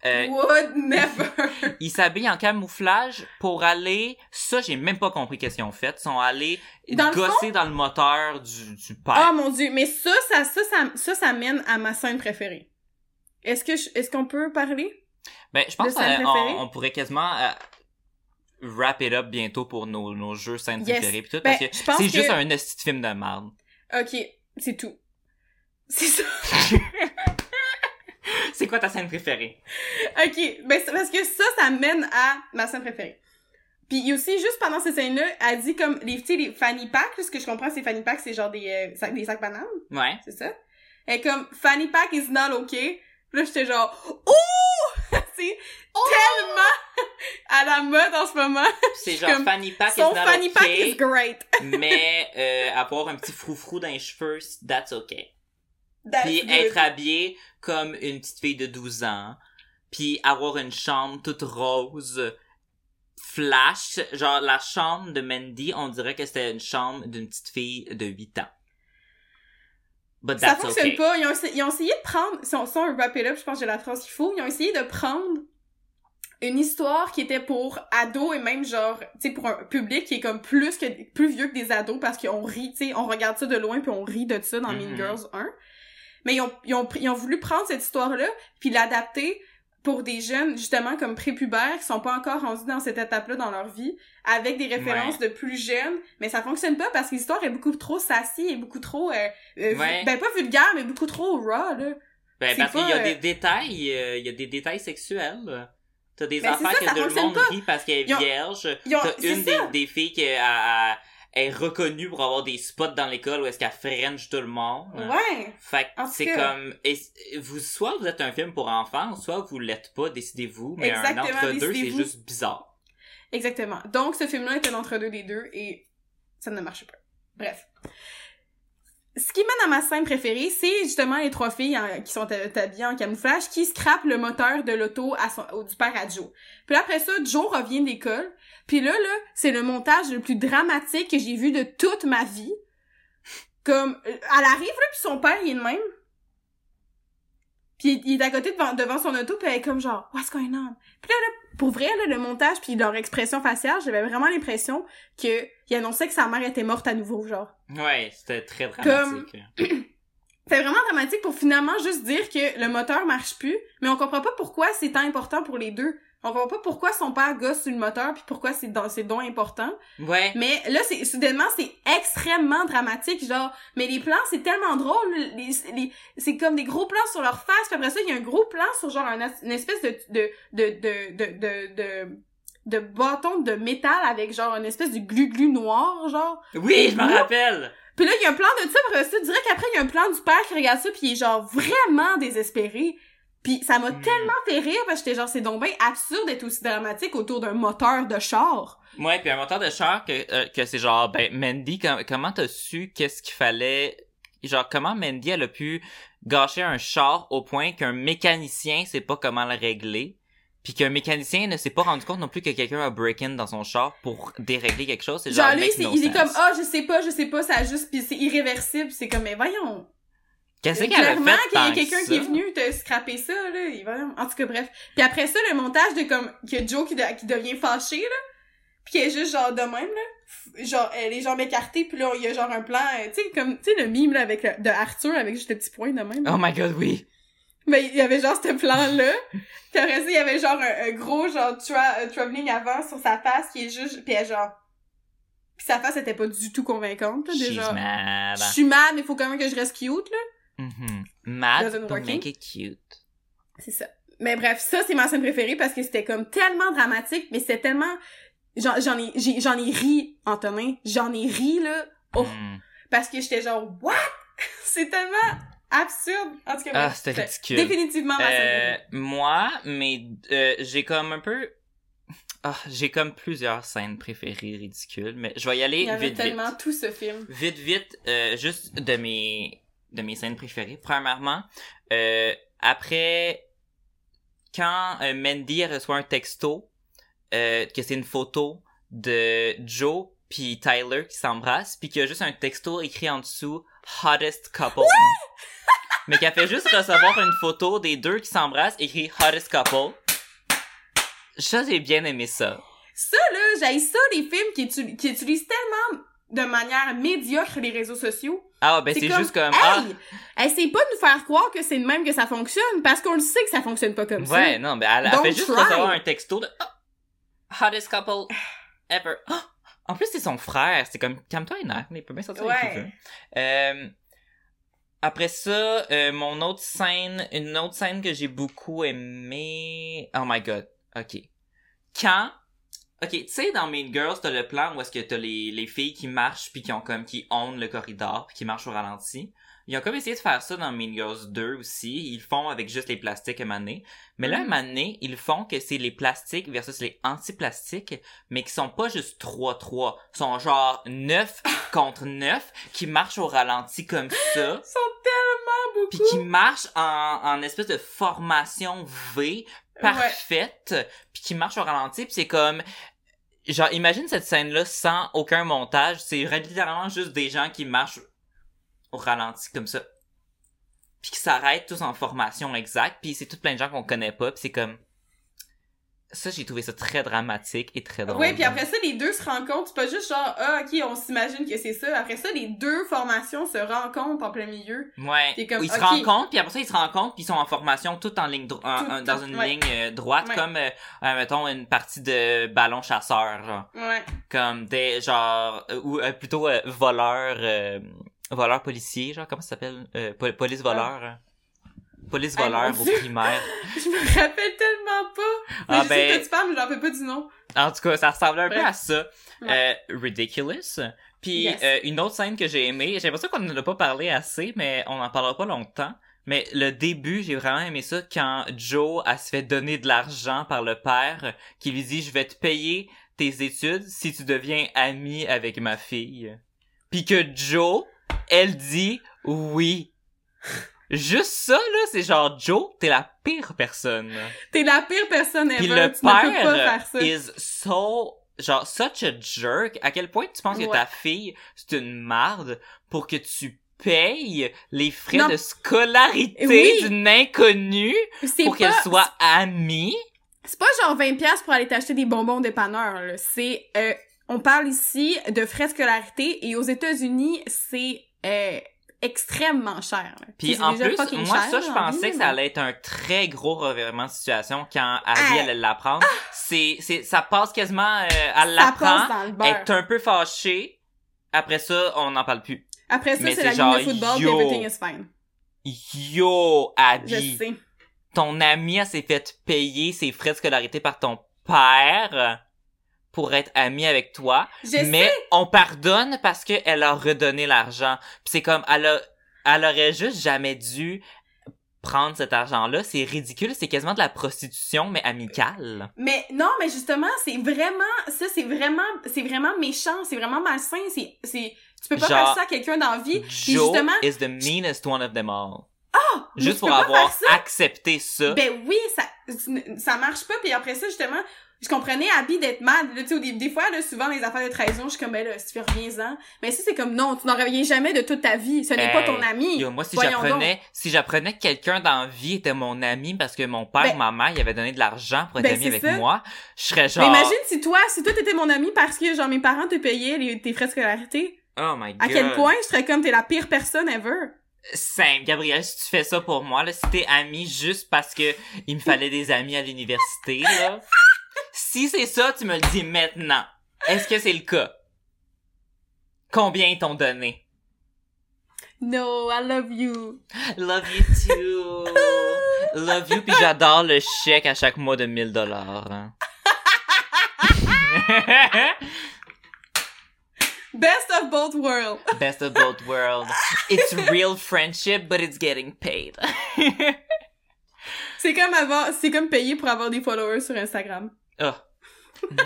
Euh, Would never. ils s'habillent en camouflage pour aller... Ça, j'ai même pas compris qu'est-ce qu'ils ont fait. Ils sont allés Dans le gosser dans le moteur du, du père. Oh mon dieu, mais ça, ça, ça, ça, ça, ça mène à ma scène préférée. Est-ce que, je- est-ce qu'on peut parler? Ben, je pense qu'on pourrait quasiment euh, wrap it up bientôt pour nos, nos jeux scènes Yes. préférées pis tout, Ben, parce que c'est que- juste un petit film de merde. Ok, c'est tout. C'est ça. c'est quoi ta scène préférée? Ok, ben c'est parce que ça, ça mène à ma scène préférée. Puis aussi, juste pendant cette scène-là, elle dit comme, les, tu sais, les fanny packs, ce que je comprends, c'est fanny packs, c'est genre des, euh, sacs, des sacs bananes, Ouais. c'est ça? Elle est comme, fanny pack is not okay. Là, j'étais genre, ouh! c'est tellement à la mode en ce moment. C'est genre Comme, fanny pack is Son not fanny pack is great. mais euh, avoir un petit froufrou dans les cheveux, that's okay. That's Puis good. être habillé comme une petite fille de 12 ans, puis avoir une chambre toute rose, flash, genre la chambre de Mandy, on dirait que c'était une chambre d'une petite fille de 8 ans. But Ça that's fonctionne okay. pas. Ils ont, ils ont essayé de prendre, si on, si on wrap it up, je pense que j'ai la phrase qu'il faut, ils ont essayé de prendre une histoire qui était pour ados et même genre, tu sais, pour un public qui est comme plus que, plus vieux que des ados parce qu'on rit, tu sais, on regarde ça de loin puis on rit de ça dans Mean Mhm. Girls 1. Mais ils ont, ils ont, ils ont voulu prendre cette histoire-là puis l'adapter pour des jeunes, justement, comme prépubères, qui sont pas encore rendus dans cette étape-là dans leur vie, avec des références de plus jeunes, mais ça fonctionne pas parce que l'histoire est beaucoup trop sassy et beaucoup trop, euh, euh, Ouais. ben pas vulgaire, mais beaucoup trop raw, là. Ben, parce qu'il y a euh, des détails, euh, il y a des détails sexuels. T'as des Ben, affaires ça, que tout le monde pas. rit parce qu'elle est vierge. T'as une des, des filles qui a- a- est reconnue pour avoir des spots dans l'école où est-ce qu'elle french tout le monde. Ouais. Fait que c'est comme, vous, soit vous êtes un film pour enfants, soit vous l'êtes pas, décidez-vous, mais un Exactement, entre-deux, c'est juste bizarre. Exactement. Donc, ce film-là était l'entre-deux des deux et ça ne marchait pas. Bref. Ce qui mène à ma scène préférée, c'est justement les trois filles en- qui sont habillées en camouflage qui scrapent le moteur de l'auto du père à Joe. Puis là, après ça, Joe revient d'école. Puis là, là, c'est le montage le plus dramatique que j'ai vu de toute ma vie. Comme, euh, elle arrive, là, puis son père, il est de même. Puis il est à côté devant, devant son auto, puis elle est comme genre, what's going on? Puis là, là, pour vrai, là, le montage puis leur expression faciale, j'avais vraiment l'impression que il annonçait que sa mère était morte à nouveau, genre. Ouais, c'était très dramatique. C'est vraiment dramatique pour finalement juste dire que le moteur marche plus, mais on comprend pas pourquoi c'est tant important pour les deux. On comprend pas pourquoi son père gosse sur le moteur puis pourquoi c'est dans c'est donc important. Ouais. Mais là, c'est soudainement, c'est extrêmement dramatique, genre. Mais les plans, c'est tellement drôle. Les, les- c'est comme des gros plans sur leur face. Puis après ça, il y a un gros plan sur genre un une espèce de de de de de de, de, bâton de métal avec genre une espèce de glu-glu noir, genre. Oui, je m'en rappelle! Puis là, il y a un plan de ça, après ça, direct après, il y a un plan du père qui regarde ça, puis il est genre vraiment désespéré. Puis ça m'a Hmm. tellement fait rire, parce que j'étais genre, c'est donc bien absurde d'être aussi dramatique autour d'un moteur de char. Ouais, puis un moteur de char que, euh, que c'est genre, ben, Mandy, com- comment t'as su qu'est-ce qu'il fallait, genre, comment Mandy, elle a pu gâcher un char au point qu'un mécanicien sait pas comment le régler, puis qu'un mécanicien ne s'est pas rendu compte non plus que quelqu'un a break-in dans son char pour dérégler quelque chose, c'est genre, Genre, lui, no il est comme, ah, je sais pas, je sais pas, ça a juste, puis c'est irréversible, c'est comme, mais voyons. Qu'est-ce qu'elle a Clairement fait qu'il y a quelqu'un qui est venu te scraper ça, là. Il va... En tout cas, bref. Puis après ça, le montage de comme, que Joe qui, de- qui devient fâché, là. Puis qui est juste genre de même, là. Genre, euh, les jambes écartées, puis là, il y a genre un plan, euh, tu sais, comme, tu sais, le mime, là, avec le- de Arthur, avec juste le petit point de même. Oh my god, oui. Mais il y avait genre ce plan-là. Puis après ça, il y avait genre un, un gros genre tra euh, travelling avant sur sa face qui est juste... Puis elle genre... Puis sa face était pas du tout convaincante, là, déjà. Je suis mad, mais faut quand même que je reste cute, là. Mhm. Mad pour working. make it cute. C'est ça. Mais bref, ça, c'est ma scène préférée parce que c'était comme tellement dramatique, mais c'était tellement... J'en j'en ai, j'ai- j'en ai ri, Antonin. J'en ai ri, là. Oh! Mm. Parce que j'étais genre, what? c'est tellement absurde. En tout cas, Ah, c'était ridicule. Définitivement ma scène Euh, préférée. moi, mais euh, j'ai comme un peu... Ah, j'ai comme plusieurs scènes préférées ridicules, mais je vais y aller Il y avait vite, tellement vite. tout ce film. Vite, vite, euh, juste de mes de mes scènes préférées. Premièrement, euh, après quand euh, Mandy reçoit un texto euh, que c'est une photo de Joe puis Tyler qui s'embrassent puis qu'il y a juste un texto écrit en dessous hottest couple. Mais qu'elle fait juste recevoir une photo des deux qui s'embrassent écrit hottest couple. Ça j'ai bien aimé ça. Ça, là, j'ai ça, les films qui utilisent tellement de manière médiocre les réseaux sociaux. Ah ben c'est juste comme ah Hey! Essaye pas de nous faire croire que c'est de même que ça fonctionne, parce qu'on le sait que ça fonctionne pas comme Ouais, ça. non, mais elle, elle fait juste recevoir un texto de oh, hottest couple ever. Oh! En plus, c'est son frère. C'est comme, calme-toi, Ina. Il peut bien sortir avec qui Ouais. veut. Euh, après ça, euh, mon autre scène, une autre scène que j'ai beaucoup aimé. Oh my god. Ok. Quand, ok, tu sais, dans Mean Girls, t'as le plan où est-ce que t'as les, les filles qui marchent puis qui ont comme, qui own le corridor puis qui marchent au ralenti. Ils ont comme essayé de faire ça dans Mean Girls 2 aussi. Ils le font avec juste les plastiques émanés. Mais là, Mhm. émanés, ils font que c'est les plastiques versus les anti-plastiques, mais qui sont pas juste 3-3. Ils sont genre 9 contre 9 qui marchent au ralenti comme ça. Ils sont tellement beaucoup. Puis qui marchent en, en espèce de formation V parfaite. Puis qui marchent au ralenti. Puis c'est comme... Genre, imagine cette scène-là sans aucun montage. C'est littéralement juste des gens qui marchent au ralenti comme ça. Puis qui s'arrêtent tous en formation exacte. Puis c'est tout plein de gens qu'on connaît pas. Puis c'est comme... Ça, j'ai trouvé ça très dramatique et très drôle. Ouais, puis après ça, les deux se rencontrent. C'est pas juste genre, ah, ok, on s'imagine que c'est ça. Après ça, les deux formations se rencontrent en plein milieu. Ouais. Comme, ils se rencontrent, puis après ça, ils se rencontrent, puis ils sont en formation tout en ligne dro- dans tout, une ouais. ligne euh, droite, Ouais. comme, euh, euh, mettons, une partie de ballon chasseur, genre. Ouais. Comme des, genre, ou euh, plutôt voleur, euh, voleur policier, genre, comment ça s'appelle? Euh, po- police voleur. Police Ah, voleur au primaire. Je me rappelle tellement pas. Mais Ah, je sais ben- de quoi tu parles, mais j'en fais pas du nom. En tout cas, ça ressemble un peu à ça. Ouais. Euh, ridiculous. Puis Yes. euh, une autre scène que j'ai aimée, j'ai l'impression qu'on n'en a pas parlé assez, mais on n'en parlera pas longtemps. Mais le début, j'ai vraiment aimé ça quand Joe elle se fait donner de l'argent par le père, qui lui dit je vais te payer tes études si tu deviens ami avec ma fille. Puis que Joe, elle dit oui. Juste ça là, c'est genre Joe, t'es la pire personne. T'es la pire personne ever. Puis le tu ne peux pas faire père ça. is so genre such a jerk. À quel point tu penses que ta fille c'est une marde pour que tu payes les frais Non. de scolarité Oui. d'une inconnue pour qu'elle soit amie? C'est pas genre 20$ piastres pour aller t'acheter des bonbons au dépanneur, là. C'est, euh, on parle ici de frais de scolarité et aux États-Unis, c'est, euh, extrêmement cher, là. Puis en plus, moi cher, ça je en pensais vie, que ça allait être un très gros revirement de situation quand Abby Ah. allait l'apprendre. C'est c'est ça passe quasiment euh, elle l'apprend, elle est un peu fâchée. Après ça, on n'en parle plus. Après ça, c'est la genre, ligne de football, yo. everything is fine. Yo, Je Abby. sais. ton amie elle s'est fait payer ses frais de scolarité par ton père pour être amie avec toi, Je mais sais. on pardonne parce qu'elle a redonné l'argent. Puis c'est comme elle a, elle aurait juste jamais dû prendre cet argent-là. C'est ridicule, c'est quasiment de la prostitution mais amicale. Mais non, mais justement, c'est vraiment, ça, c'est vraiment, c'est vraiment méchant, c'est vraiment malsain, c'est, c'est, tu peux pas Genre, faire ça à quelqu'un dans la vie. Joe justement, is the meanest one of them all. Ah! Juste pour avoir ça. accepté ça. Ben oui, ça, ça marche pas. Puis après ça, justement, je comprenais Abby d'être mal. Là, dé- des fois, là, souvent, les affaires de trahison, je suis comme, ben là, si tu reviens-en. Mais si c'est comme, non, tu n'en reviens jamais de toute ta vie. Ce n'est pas ton ami. Yo, moi, si j'apprenais, si j'apprenais que quelqu'un dans la vie était mon ami parce que mon père Ben- ou ma mère, il avait donné de l'argent pour être Ben, ami avec ça. moi, je serais Mais genre, imagine si toi, si toi t'étais mon ami parce que, genre, mes parents te payaient les- tes frais de scolarité. oh my god. À quel point je serais comme, t'es la pire personne ever? Simple, Gabriel, si tu fais ça pour moi, là, si t'es ami juste parce que il me fallait des amis à l'université, là. si c'est ça, tu me le dis maintenant. Est-ce que c'est le cas? Combien ils t'ont donné? No, I love you. Love you too. Love you, puis j'adore le chèque à chaque mois de 1000 dollars. hein. Best of both worlds. Best of both worlds. It's real friendship, but it's getting paid. C'est comme avoir, c'est comme payer pour avoir des followers sur Instagram. Oh.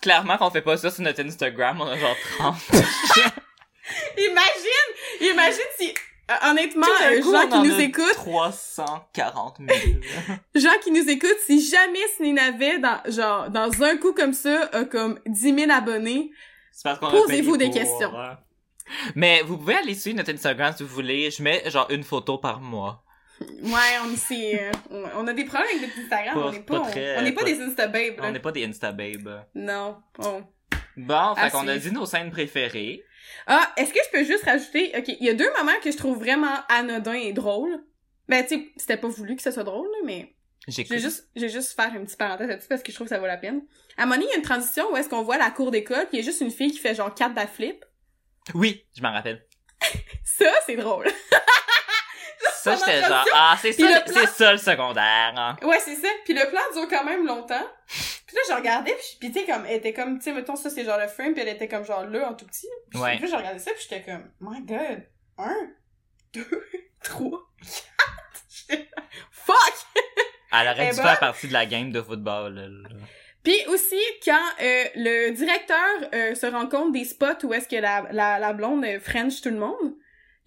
Clairement qu'on fait pas ça sur notre Instagram, on a genre 30. imagine, imagine si, euh, honnêtement, euh, coup, gens on qui en nous écoutent, 340 000. gens qui nous écoutent, si jamais Sninavait dans, genre, dans un coup comme ça, a comme 10 000 abonnés, Posez-vous des pour, questions. hein. Mais vous pouvez aller suivre notre Instagram si vous voulez. Je mets genre une photo par mois. Ouais, on, c'est, euh, on a des problèmes avec notre Instagram, Pas- on n'est pas, pas très- on pas pas- des Instababes, là. On n'est pas des Insta babes. Non, on- Bon, fait qu'on a dit nos scènes préférées. Ah, est-ce que je peux juste rajouter, ok, il y a deux moments que je trouve vraiment anodins et drôles. Ben, tu sais, c'était pas voulu que ça soit drôle, là, mais vais juste, je vais juste faire une petite parenthèse là-dessus parce que je trouve que ça vaut la peine. À un moment donné, il y a une transition où est-ce qu'on voit la cour d'école, puis il y a juste une fille qui fait genre quatre backflips. Oui, je m'en rappelle. Ça, c'est drôle. Ça, j'étais genre, ah, c'est ça, le plan- c'est ça le secondaire. hein. Ouais, c'est ça. Puis le plan dure quand même longtemps. Puis là, je regardais, puis, tu sais, comme, elle était comme, tu sais, mettons, ça, c'est genre le frame, puis elle était comme genre là, en tout petit. Puis Ouais. je regardais ça, puis j'étais comme, my god, un, deux, trois, quatre. Fuck! Elle aurait Eh dû ben- faire partie de la game de football. là, là. Puis aussi, quand euh, le directeur euh, se rend compte des spots où est-ce que la, la, la blonde euh, French tout le monde,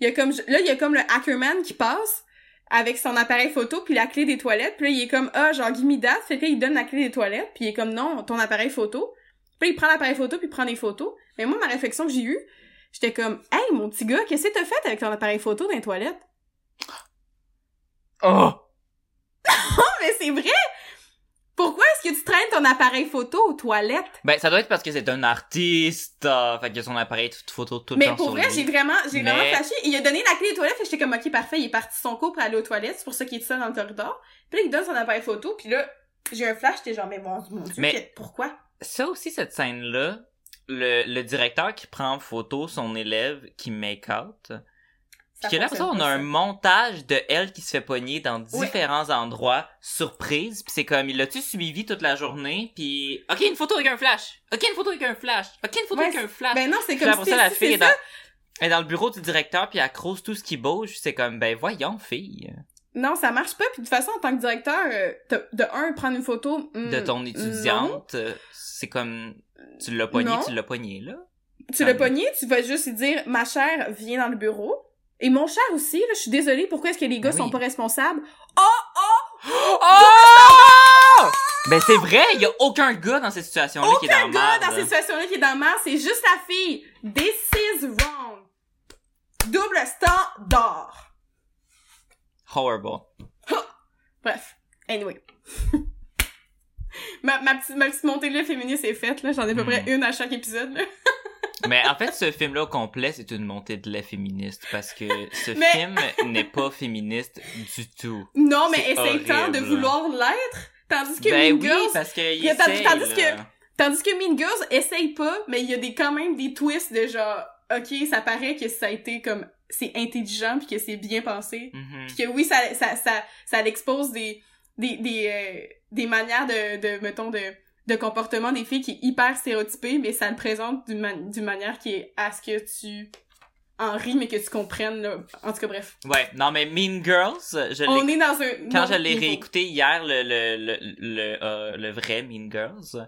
il y a comme là, il y a comme le hackerman qui passe avec son appareil photo puis la clé des toilettes. Puis là, il est comme ah genre give me that. Fait que là, il donne la clé des toilettes puis il est comme non ton appareil photo. Puis là, il prend l'appareil photo puis il prend des photos. Mais moi, ma réflexion que j'ai eue, j'étais comme hey mon petit gars, qu'est-ce que t'as fait avec ton appareil photo dans les toilettes? Oh! Oh mais c'est vrai. Pourquoi est-ce que tu traînes ton appareil photo aux toilettes? Ben, ça doit être parce que c'est un artiste, euh, fait a son appareil photo tout le Mais temps pour sur vrai, j'ai vraiment, j'ai Mais- vraiment flashé. Il a donné la clé des toilettes, fait que j'étais comme, ok, parfait, il est parti son cours pour aller aux toilettes, c'est pour ça qu'il est seul dans le corridor. Puis là, il donne son appareil photo, puis là, j'ai un flash, j'étais genre, mais mon, mon dieu, Mais- que- pourquoi? Ça aussi, cette scène-là, le, le directeur qui prend en photo son élève qui make out. Puis que là, après ça, on a un montage de elle qui se fait pogner dans Ouais. différents endroits, surprise. Puis c'est comme, il l'a-tu suivi toute la journée? Puis, ok, une photo avec un flash. Ok, une photo avec un flash. Ok, une photo Ouais, avec un flash. Ben non, c'est comme après ça, la fille est dans, ça. elle est dans le bureau du directeur, puis elle crouse tout ce qui bouge. C'est comme, ben voyons, fille. Non, ça marche pas, puis de toute façon, en tant que directeur, euh, de un, prendre une photo... hmm, De ton étudiante, c'est comme, tu l'as pogné, Non. tu l'as pogné, là. Tu l'as pogné, tu vas juste lui dire, ma chère, viens dans le bureau. Et mon cher aussi, là, je suis désolée, pourquoi est-ce que les gars Ben sont pas responsables? Oh! Ben c'est vrai, il y a aucun gars dans cette situation-là qui est dans Aucun gars dans cette situation-là qui est dans le mal, c'est juste la fille. This is wrong. Double standard. Horrible. Bref. Anyway. ma, ma, petite, ma petite montée de féministe est faite, là. J'en ai à peu Hmm. près une à chaque épisode, là. Mais en fait, ce film-là au complet, c'est une montée de lait féministe parce que ce Mais- film n'est pas féministe du tout. Non, mais C'est essaye tant de vouloir l'être. Tandis que ben Mean oui, Girls, parce que il y a- tandis- essaye, tandis là. que- tandis que Mean Girls essaye pas, mais il y a des, quand même des twists de genre, ok, ça paraît que ça a été comme, c'est intelligent puis que c'est bien pensé. Mhm. Puis que oui, ça, ça, ça, ça l'expose des, des, des, euh, des manières de, de, mettons, de, de comportement des filles qui est hyper stéréotypé, mais ça le présente d'une man- d'une manière qui est à ce que tu en ris, mais que tu comprennes, là. En tout cas, bref. Ouais, non mais Mean Girls, je On est dans un... quand non, je l'ai réécouté hier le le le le, euh, le vrai Mean Girls,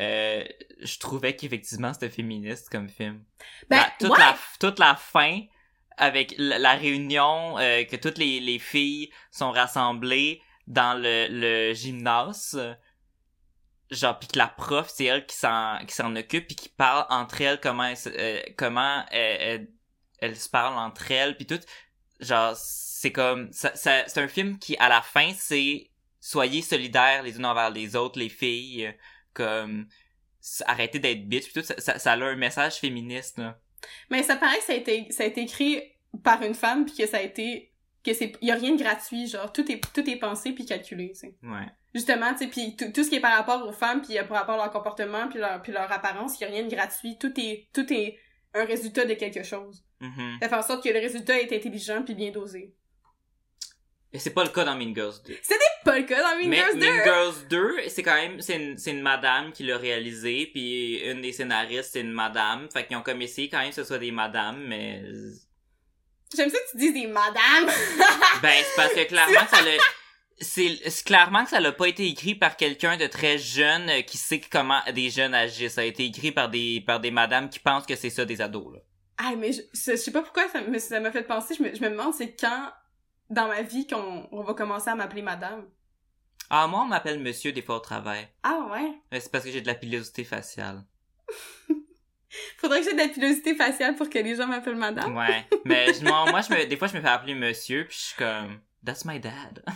euh, je trouvais qu'effectivement c'était féministe comme film. Ben, La- toute ouais! la toute la fin avec la, la réunion euh, que toutes les les filles sont rassemblées dans le le gymnase. Genre puis que la prof c'est elle qui s'en qui s'en occupe puis qui parle entre elles comment elles, euh, comment elles, elles, se parlent entre elles puis tout genre c'est comme ça, ça c'est un film qui à la fin c'est soyez solidaires les unes envers les autres les filles euh, comme arrêtez d'être bitch puis tout ça, ça, ça a un message féministe là. Mais ça paraît que ça a été, ça a été écrit par une femme puis que ça a été, que c'est, y a rien de gratuit, genre, tout est, tout est pensé puis calculé, tu sais. ouais Justement, tu sais, puis tout, tout ce qui est par rapport aux femmes puis euh, par rapport à leur comportement puis leur, puis leur apparence, y a rien de gratuit, tout est, tout est un résultat de quelque chose. Mhm. Ça fait en sorte que le résultat est intelligent puis bien dosé. et c'est pas le cas dans Mean Girls 2 C'est pas le cas dans Mean mais Girls 2! Mean Girls 2, c'est quand même, c'est une, c'est une madame qui l'a réalisé, puis une des scénaristes, c'est une madame. Fait qu'ils ont comme essayé quand même que ce soit des madames, mais... J'aime ça que tu dises des madames! Ben, c'est parce que clairement, ça l'a... C'est clairement que ça l'a pas été écrit par quelqu'un de très jeune euh, qui sait comment des jeunes agissent. Ça a été écrit par des par des madames qui pensent que c'est ça des ados là. Ah, mais je, je sais pas pourquoi ça me, ça m'a fait penser, je me, je me demande c'est quand dans ma vie qu'on on va commencer à m'appeler madame? Ah moi on m'appelle monsieur des fois au travail. Ah ouais? C'est parce que j'ai de la pilosité faciale. Faudrait que j'ai de la pilosité faciale pour que les gens m'appellent madame. Ouais. Mais je- moi, moi je me des fois je me fais appeler monsieur puis je suis comme that's my dad.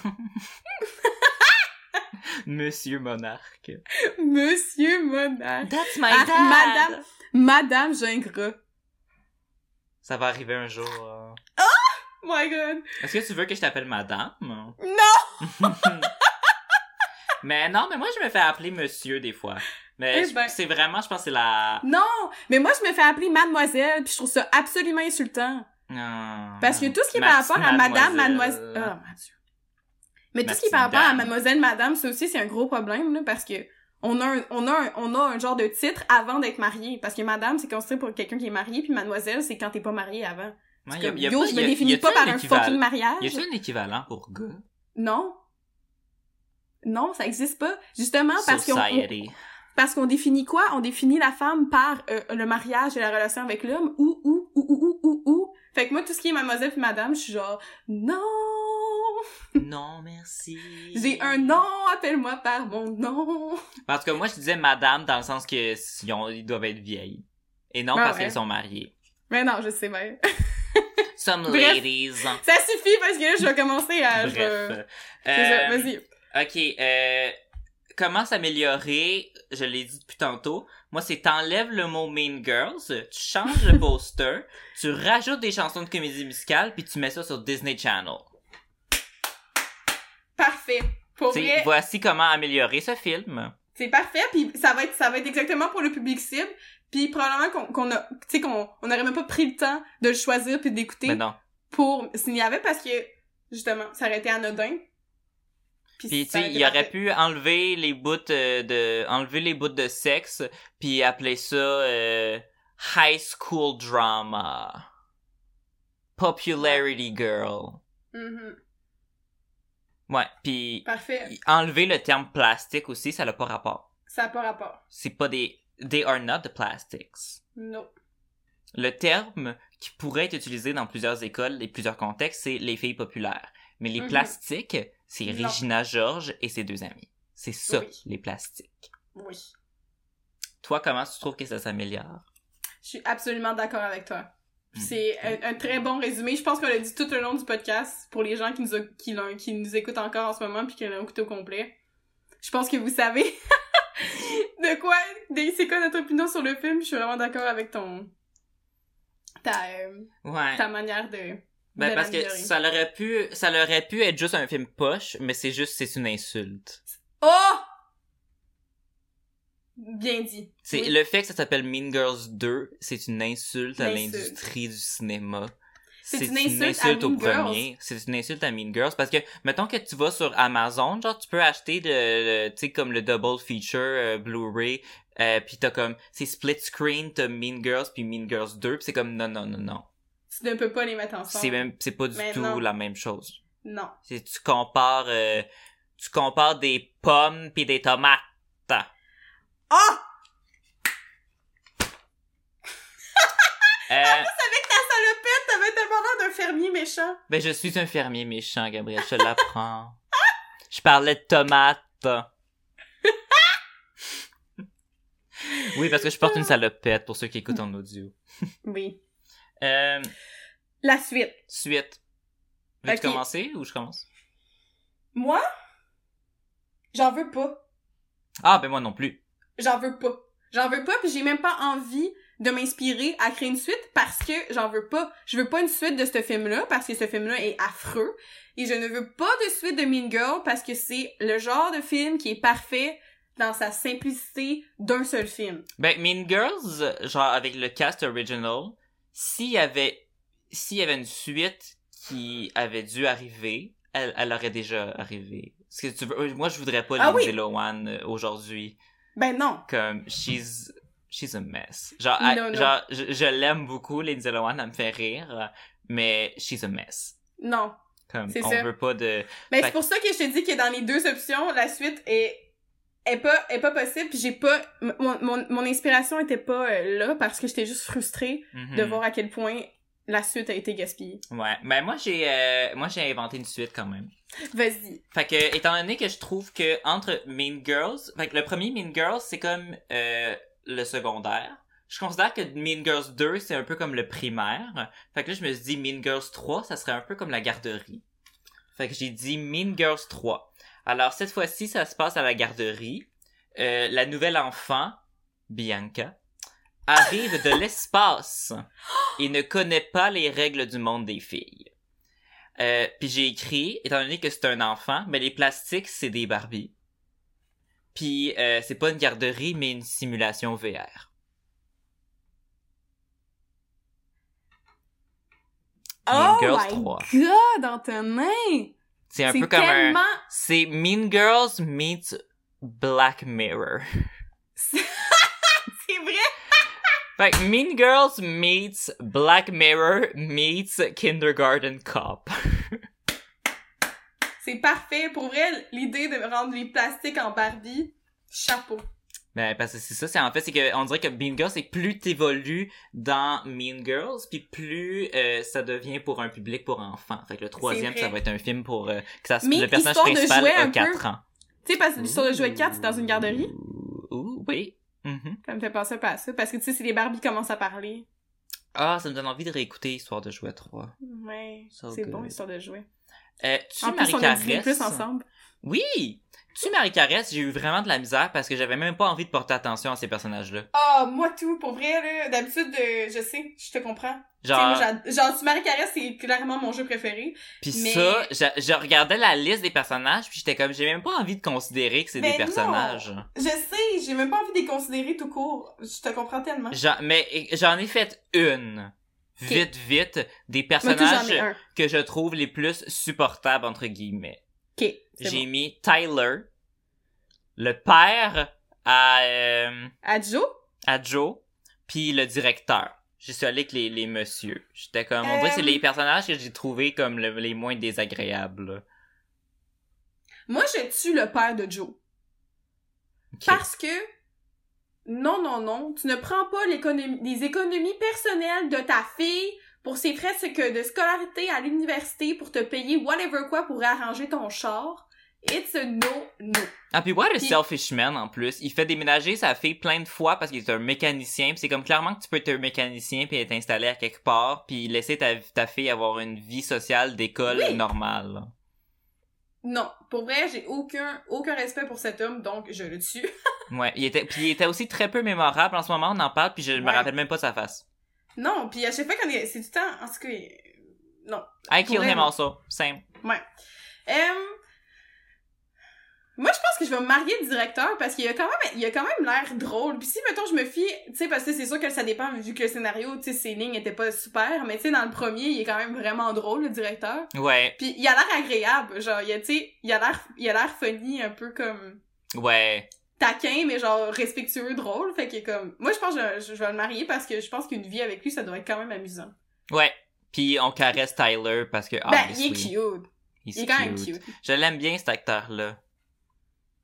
monsieur monarque. Monsieur Monarque. That's my Ah, dad. madame. Madame Gingras. Ça va arriver un jour. euh. My god. Est-ce que tu veux que je t'appelle madame? Non! Mais non, mais moi je me fais appeler monsieur des fois. Mais Eh ben. c'est vraiment, je pense que c'est la. Non! Mais moi, je me fais appeler mademoiselle, puis je trouve ça absolument insultant. Non. Parce que tout ce qui est par rapport à madame, mademoiselle... Oh, mon Dieu. Mais Ma tout ce qui est par rapport à mademoiselle, madame, ça aussi, c'est un gros problème, là, parce que on a un, on a un, on a un genre de titre avant d'être marié. Parce que madame, c'est considéré pour quelqu'un qui est marié, puis mademoiselle, c'est quand t'es pas marié avant. Ouais, y a- comme, y a yo, pas- je me a- définis pas par un fucking mariage. Y a-t-il un équivalent pour gars? Non. Non, ça existe pas. Justement, parce qu'on, on- Society. Parce qu'on définit quoi? On définit la femme par euh, le mariage et la relation avec l'homme, ou, ou, ou, ou, ou, ou, ou. Fait que moi, tout ce qui est mademoiselle puis madame, je suis genre, non! Non, merci. J'ai un nom, appelle-moi par mon nom. Parce que moi, je disais madame dans le sens que ils, ont- ils doivent être vieilles. Et non Ah parce ouais. qu'elles sont mariées. Mais non, je sais bien. Some Bref. ladies. Ça suffit parce que là, je vais commencer à... je Bref. Ça, Euh, vas-y. Ok, euh, comment s'améliorer? Je l'ai dit depuis tantôt. Moi, c'est t'enlèves le mot Mean Girls, tu changes le poster, tu rajoutes des chansons de comédie musicale, puis tu mets ça sur Disney Channel. Parfait. Pour vrai, voici comment améliorer ce film. c'est parfait, puis ça va être ça va être exactement pour le public cible, puis probablement qu'on qu'on a tu sais qu'on on aurait même pas pris le temps de le choisir puis d'écouter Mais non. pour s'il y avait parce que justement, ça aurait été anodin. Puis tu sais, il aurait pu enlever les bouts euh, de enlever les bouts de sexe puis appeler ça euh, high school drama. Popularity girl. Mhm. Ouais, puis Parfait. enlever le terme plastique aussi, ça n'a pas rapport. Ça a pas rapport. C'est pas des they are not the plastics. Non. Le terme qui pourrait être utilisé dans plusieurs écoles et plusieurs contextes, c'est les filles populaires. Mais les Mhm. plastiques, c'est. Regina George et ses deux amis. C'est ça, Oui. les plastiques. Oui. Toi, comment tu trouves que ça s'améliore? Je suis absolument d'accord avec toi. Mhm. C'est un, un très bon résumé. Je pense qu'on l'a dit tout au long du podcast pour les gens qui nous, a- qui, l'ont- qui nous écoutent encore en ce moment puis qui l'ont écouté au complet. Je pense que vous savez de quoi, c'est quoi notre opinion sur le film. Je suis vraiment d'accord avec ton ta, euh, Ouais. ta manière de. Ben, parce que ça aurait pu, ça aurait pu être juste un film poche, mais c'est juste, c'est une insulte. Oh! Bien dit. C'est Oui. le fait que ça s'appelle Mean Girls 2, c'est une insulte à l'industrie du cinéma. C'est une insulte à au Girls. premier. C'est une insulte à Mean Girls parce que mettons que tu vas sur Amazon, genre tu peux acheter le, le- tu sais comme le double feature euh, Blu-ray, euh, puis t'as comme c'est split screen, t'as Mean Girls puis Mean Girls 2, puis c'est comme non non non non. Tu ne peux pas les mettre ensemble. C'est même c'est pas du Mais tout non. la même chose. Non. C'est tu compares euh, tu compares des pommes puis des tomates. Oh! Euh, Avec ta salopette, t'avais tellement l'air d'un fermier méchant. ben je suis un fermier méchant, Gabriel, je te l'apprends. Je parlais de tomates. Oui, parce que je porte une salopette pour ceux qui écoutent en audio. Oui. Euh, La suite. suite. Veux-tu commencer ou je commence? Moi, j'en veux pas. Ah, ben moi non plus. J'en veux pas. J'en veux pas, puis j'ai même pas envie de m'inspirer à créer une suite parce que j'en veux pas. Je veux pas une suite de ce film-là parce que ce film-là est affreux. Et je ne veux pas de suite de Mean Girl parce que c'est le genre de film qui est parfait dans sa simplicité d'un seul film. Ben, Mean Girls, genre avec le cast original, s'il y avait, s'il y avait une suite qui avait dû arriver, elle, elle aurait déjà arrivé. Ce que tu veux, euh, moi je voudrais pas Ah Lindsay oui. Lohan euh, aujourd'hui. Ben non. Comme, she's, she's a mess. Genre, Non, elle- non. genre je, je l'aime beaucoup, Lindsay Lohan, elle me fait rire, mais she's a mess. Non. Comme, on ça. veut pas de, Ben Fait c'est pour ça que je te dis que dans les deux options, la suite est est pas est pas possible j'ai pas mon, mon, mon inspiration était pas euh, là parce que j'étais juste frustrée Mhm. de voir à quel point la suite a été gaspillée. Ouais, ben moi j'ai, euh, moi j'ai inventé une suite quand même. Vas-y. Fait que, étant donné que je trouve que entre Mean Girls, fait que le premier Mean Girls, c'est comme euh, le secondaire. Je considère que Mean Girls 2, c'est un peu comme le primaire. Fait que là, je me suis dit Mean Girls 3, ça serait un peu comme la garderie. Fait que j'ai dit Mean Girls 3. Alors, cette fois-ci, ça se passe à la garderie. Euh, la nouvelle enfant, Bianca, arrive de l'espace et ne connaît pas les règles du monde des filles. Euh, puis j'ai écrit, étant donné que c'est un enfant, mais les plastiques, c'est des Barbies. Puis euh, c'est pas une garderie, mais une simulation VR. Mean oh Girls my 3. god, Antonin! C'est un peu comme tellement... un... C'est Mean Girls meets Black Mirror. C'est vrai! Fait que Mean Girls meets Black Mirror meets Kindergarten Cop. C'est parfait. Pour vrai, l'idée de rendre les plastiques en Barbie, chapeau. Ben parce que c'est ça, c'est en fait c'est que on dirait que Mean Girls c'est plus t'évolues dans Mean Girls puis plus euh, ça devient pour un public pour enfants. Fait que le troisième ça va être un film pour euh, que ça Mais le personnage de principal a un 4 peu. ans. Tu sais, parce que sur le jouet 4, c'est dans une garderie. Ouh, oui. Mhm. Ça me fait penser peu à ça. Parce que tu sais, si les Barbies commencent à parler, Ah, ça me donne envie de réécouter Histoire de jouer 3. ouais, So c'est bon, histoire de jouer. Euh, tu En plus, on a plus ensemble. Oui! Tu Marie-Caresse, j'ai eu vraiment de la misère parce que j'avais même pas envie de porter attention à ces personnages-là. Ah, moi tout, pour vrai, là, d'habitude, euh, je sais, je te comprends. Genre, moi, genre, tu Marie Caresse, c'est clairement mon jeu préféré. Mais- ça, je, je regardais la liste des personnages, puis j'étais comme, j'ai même pas envie de considérer que c'est des personnages. Je sais, j'ai même pas envie de les considérer tout court. Je te comprends tellement. J'en- mais j'en ai fait une. Vite, vite, des Moi, tout, j'en personnages que je trouve les plus supportables, entre guillemets. Ok, J'ai bon. mis Tyler, le père à, euh, À Joe? à Joe, puis le directeur. J'y suis allé avec les, les messieurs. J'étais comme, on dirait que c'est Euh, les personnages que j'ai trouvés comme le- les moins désagréables. là. Moi, je tue le père de Joe. Parce que, non, non, non, tu ne prends pas les économies personnelles de ta fille pour ses frais c'est que de scolarité à l'université pour te payer whatever quoi pour arranger ton char. It's a no, no. Ah, puis what a selfish man, en plus. Il fait déménager sa fille plein de fois parce qu'il est un mécanicien. C'est comme clairement que tu peux être un mécanicien puis être installé à quelque part puis laisser ta, ta fille avoir une vie sociale d'école Oui. normale. Non, pour vrai, j'ai aucun, aucun respect pour cet homme, donc je le tue. Ouais, il était, puis il était aussi très peu mémorable en ce moment, on en parle puis je me rappelle même pas sa face. Non, puis à chaque fois qu'on est, c'est du temps, en tout cas, euh, non. I kill Pour him also. Same. Ouais. Moi, je pense que je vais me marier le directeur parce qu'il a quand même, il a quand même l'air drôle. Puis si, mettons, je me fie, tu sais, parce que c'est sûr que ça dépend vu que le scénario, tu sais, ses lignes étaient pas super, mais tu sais, dans le premier, il est quand même vraiment drôle, le directeur. Ouais, Puis il a l'air agréable, genre, il a, tu sais, il a l'air, il a l'air funny, un peu comme ouais. Taquin, mais genre respectueux, drôle. Fait est comme, moi, je pense que je, je vais le marier parce que je pense qu'une vie avec lui, ça doit être quand même amusant. Ouais. Puis on caresse Tyler parce que, ah, ben, il est cute. He's Il est quand même cute. Je l'aime bien, cet acteur-là.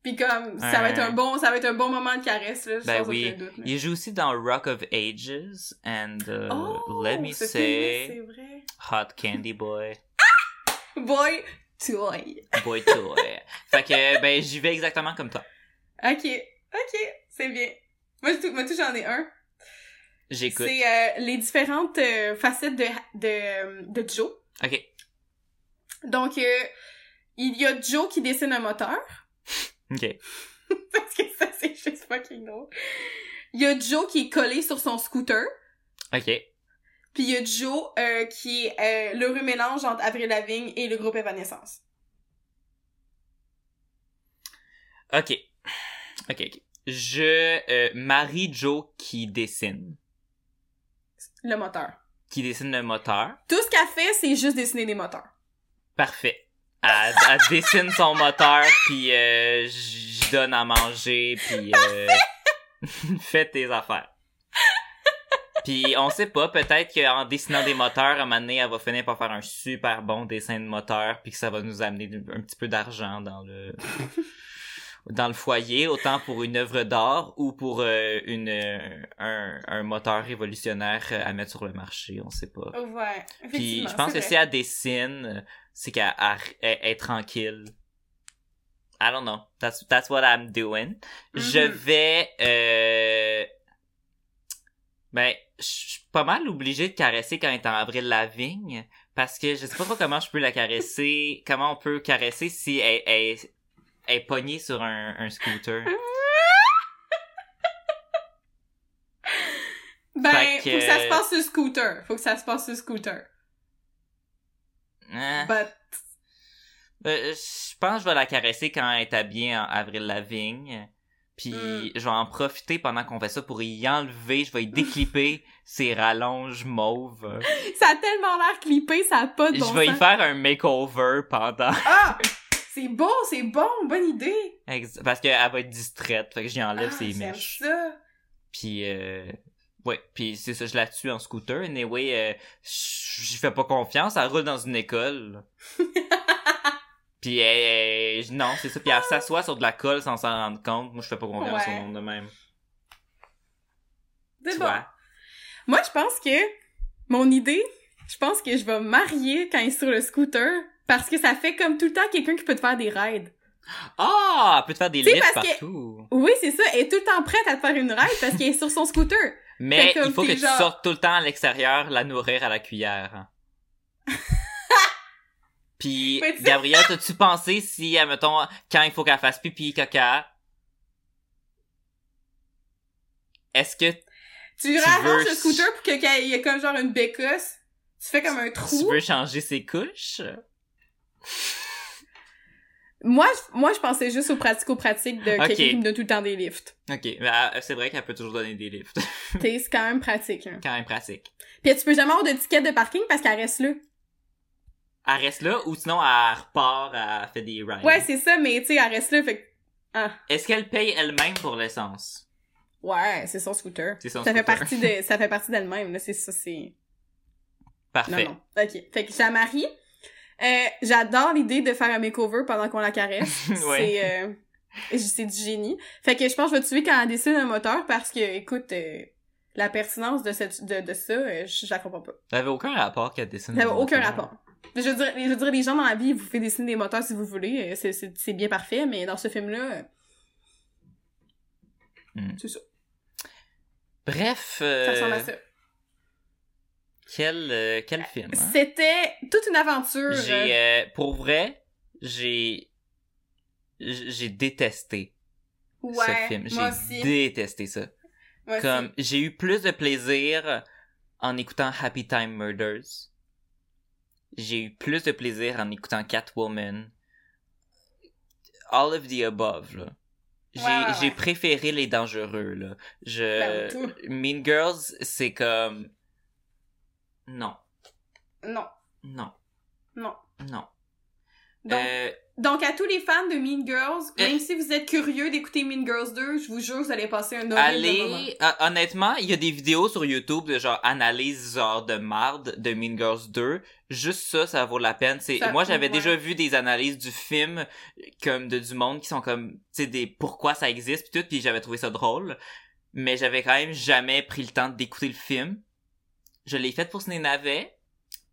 Puis comme, ça va être un bon, ça va être un bon moment de caresse, là, Ben sans oui. aucun doute. là. Il joue aussi dans Rock of Ages and uh, Oh, Let Me Say vrai. Hot Candy Boy. Boy toy. Boy Toy. fait que, ben, j'y vais exactement comme toi. Ok, ok, c'est bien. Moi, tout- moi, tout, j'en ai un. J'écoute. C'est euh, les différentes euh, facettes de, de, de Joe. Ok. Donc, euh, il y a Joe qui dessine un moteur. Ok. Parce que ça, c'est juste fucking drôle. Il y a Joe qui est collé sur son scooter. Ok. Puis il y a Joe euh, qui est euh, l'heureux mélange entre Avril Lavigne et le groupe Evanescence. Ok. Ok, ok. Je euh, marie Joe qui dessine. Le moteur. Qui dessine le moteur. Tout ce qu'elle fait, c'est juste dessiner des moteurs. Parfait. Elle, elle dessine son moteur, puis euh, je donne à manger, puis euh, fais tes affaires. Puis on sait pas, peut-être qu'en dessinant des moteurs, à un moment donné, elle va finir par faire un super bon dessin de moteur, puis que ça va nous amener un petit peu d'argent dans le dans le foyer, autant pour une œuvre d'art ou pour euh, une euh, un, un moteur révolutionnaire euh, à mettre sur le marché, on sait pas. Ouais. Puis je pense que si elle dessine, c'est qu'elle elle- elle est tranquille. I don't know. That's, that's what I'm doing. Je Mhm. vais... Euh... Ben, je suis pas mal obligé de caresser quand elle est en avril la vigne. Parce que je sais pas trop comment je peux la caresser. Comment on peut caresser si elle, elle, elle est pognée sur un, un scooter. Ben, Fait que- faut que ça se passe sur le scooter. Faut que ça se passe sur scooter. Hein? But, Euh, je pense que je vais la caresser quand elle est habillée en Avril Lavigne. Puis Mm. je vais en profiter pendant qu'on fait ça pour y enlever, je vais y déclipper ses rallonges mauves. ça a tellement l'air clippé, ça a pas de bon je vais y faire un makeover pendant Ah! C'est bon, c'est bon, bonne idée! Ex- parce qu'elle va être distraite, fait que j'y enlève Ah, ses j'aime mèches. ça! Puis euh, ouais, puis c'est ça, je la tue en scooter. Anyway, euh, je je fais pas confiance, elle roule dans une école. Puis elle, elle- non, c'est ça. Puis elle s'assoit sur de la colle sans s'en rendre compte. Moi, je fais pas confiance Ouais. au monde de même. C'est bon. vois? Moi, je pense que mon idée, je pense que je vais me marier quand il est sur le scooter parce que ça fait comme tout le temps quelqu'un qui peut te faire des raids. Ah, elle peut te faire des Tu lifts que- partout. Oui, c'est ça, elle est tout le temps prête à te faire une ride parce qu'elle est sur son scooter. Mais il faut que tu sortes tout le temps à l'extérieur, la nourrir à la cuillère. Puis, tu Gabrielle, t'as-tu pensé si, admettons, quand il faut qu'elle fasse pipi, caca, est-ce que Tu veux- rarranges le scooter pour que quand il y a comme genre une bécosse, tu fais comme un tu trou. veux changer ses couches? Moi, je- moi, je pensais juste aux pratico-pratiques de Ok. quelqu'un qui me donne tout le temps des lifts. Ok, euh, c'est vrai qu'elle peut toujours donner des lifts. C'est quand même pratique. Quand même pratique. Puis tu peux jamais avoir de ticket de parking parce qu'elle reste là. Elle reste là ou sinon elle repart, elle fait des rides. Ouais, c'est ça, mais tu sais, elle reste là, fait que... Ah. Est-ce qu'elle paye elle-même pour l'essence? Ouais, c'est son scooter. C'est son ça fait partie de, ça fait partie d'elle-même, là, c'est ça, c'est... Parfait. Non, non. Ok. Fait que la marie. Euh, j'adore l'idée de faire un makeover pendant qu'on la caresse. Ouais. C'est, euh, c'est du génie. Fait que je pense que je vais tuer quand elle dessine un moteur parce que, écoute, euh, la pertinence de, cette, de, de ça, je, je la comprends pas. Ça avait aucun rapport qu'elle dessine. Ça le aucun moteur. rapport. Je veux, dire, je veux dire, les gens dans la vie, vous faites dessiner des moteurs si vous voulez, c'est, bien parfait, mais dans ce film-là, Hmm. c'est ça. Bref, Ça ressemble à ça. Quel, euh, quel film. hein? C'était toute une aventure. euh, J'ai, euh, pour vrai, j'ai, j'ai détesté ouais, ce film. J'ai détesté ça. Moi. Comme, j'ai eu plus de plaisir en écoutant Happy Time Murders. J'ai eu plus de plaisir en écoutant Catwoman. All of the above, là. J'ai, Ouais, ouais, j'ai ouais. préféré les dangereux, là. Je, Ben. Mean Girls, c'est comme, non, Non, non, non. non. Donc, Euh, donc, à tous les fans de Mean Girls, Euh. même si vous êtes curieux d'écouter Mean Girls 2, je vous jure que vous allez passer un horrible moment. Allez, euh, honnêtement, il y a des vidéos sur YouTube de genre analyse genre de marde de Mean Girls 2. Juste ça, ça vaut la peine. C'est moi j'avais ouais. déjà vu des analyses du film comme de du monde qui sont comme tu sais des pourquoi ça existe puis tout puis j'avais trouvé ça drôle. Mais j'avais quand même jamais pris le temps d'écouter le film. Je l'ai fait pour Ciné Navet,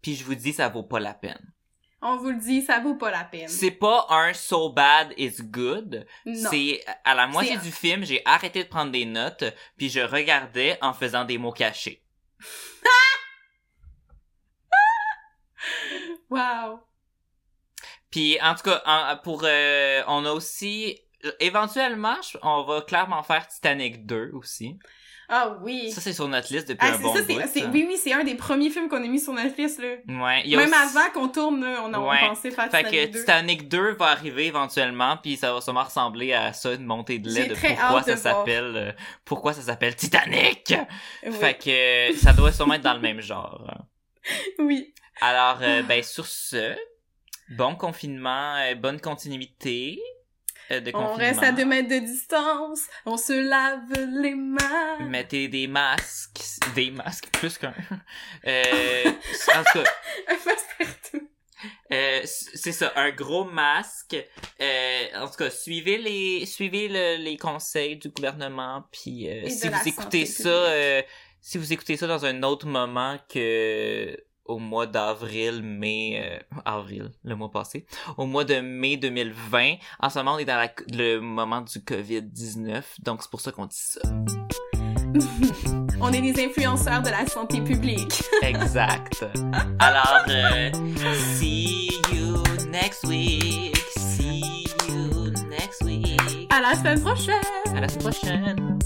puis je vous dis ça vaut pas la peine. On vous le dit, ça vaut pas la peine. C'est pas un so bad is good. Non. C'est à la moitié du film, j'ai arrêté de prendre des notes, puis je regardais en faisant des mots cachés. Wow. Puis en tout cas, en- pour euh, on a aussi éventuellement, on va clairement faire Titanic 2 aussi. Ah oui. Ça c'est sur notre liste depuis Ah, un bon ça, bout. oui, oui, c'est un des premiers films qu'on a mis sur notre liste, là. Ouais, il y a Même aussi- avant qu'on tourne, là, on, a, Ouais. pensait faire Fait que 2. Titanic 2 va arriver éventuellement, puis ça va sûrement ressembler à ça, une montée de lait de très pourquoi ça s'appelle euh, pourquoi ça s'appelle Titanic? Oui. Fait que euh, ça doit sûrement être dans le même genre. oui. Alors euh, ben sur ce, bon confinement, bonne continuité On confinement. reste à deux mètres de distance, on se lave les mains. Mettez des masques, des masques plus qu'un. Euh, en tout cas, Un passe-partout. Euh, c- c'est ça, un gros masque. Euh, en tout cas, suivez les suivez le- les conseils du gouvernement. Puis euh, si vous écoutez ça, euh, si vous écoutez ça dans un autre moment que au mois d'avril, mai, euh, avril, le mois passé, au mois de mai 2020, en ce moment on est dans la- le moment du Covid-19, donc c'est pour ça qu'on dit ça. On est des influenceurs de la santé publique. Exact. Alors, euh, see you next week. See you next week. À la semaine prochaine! À la semaine prochaine.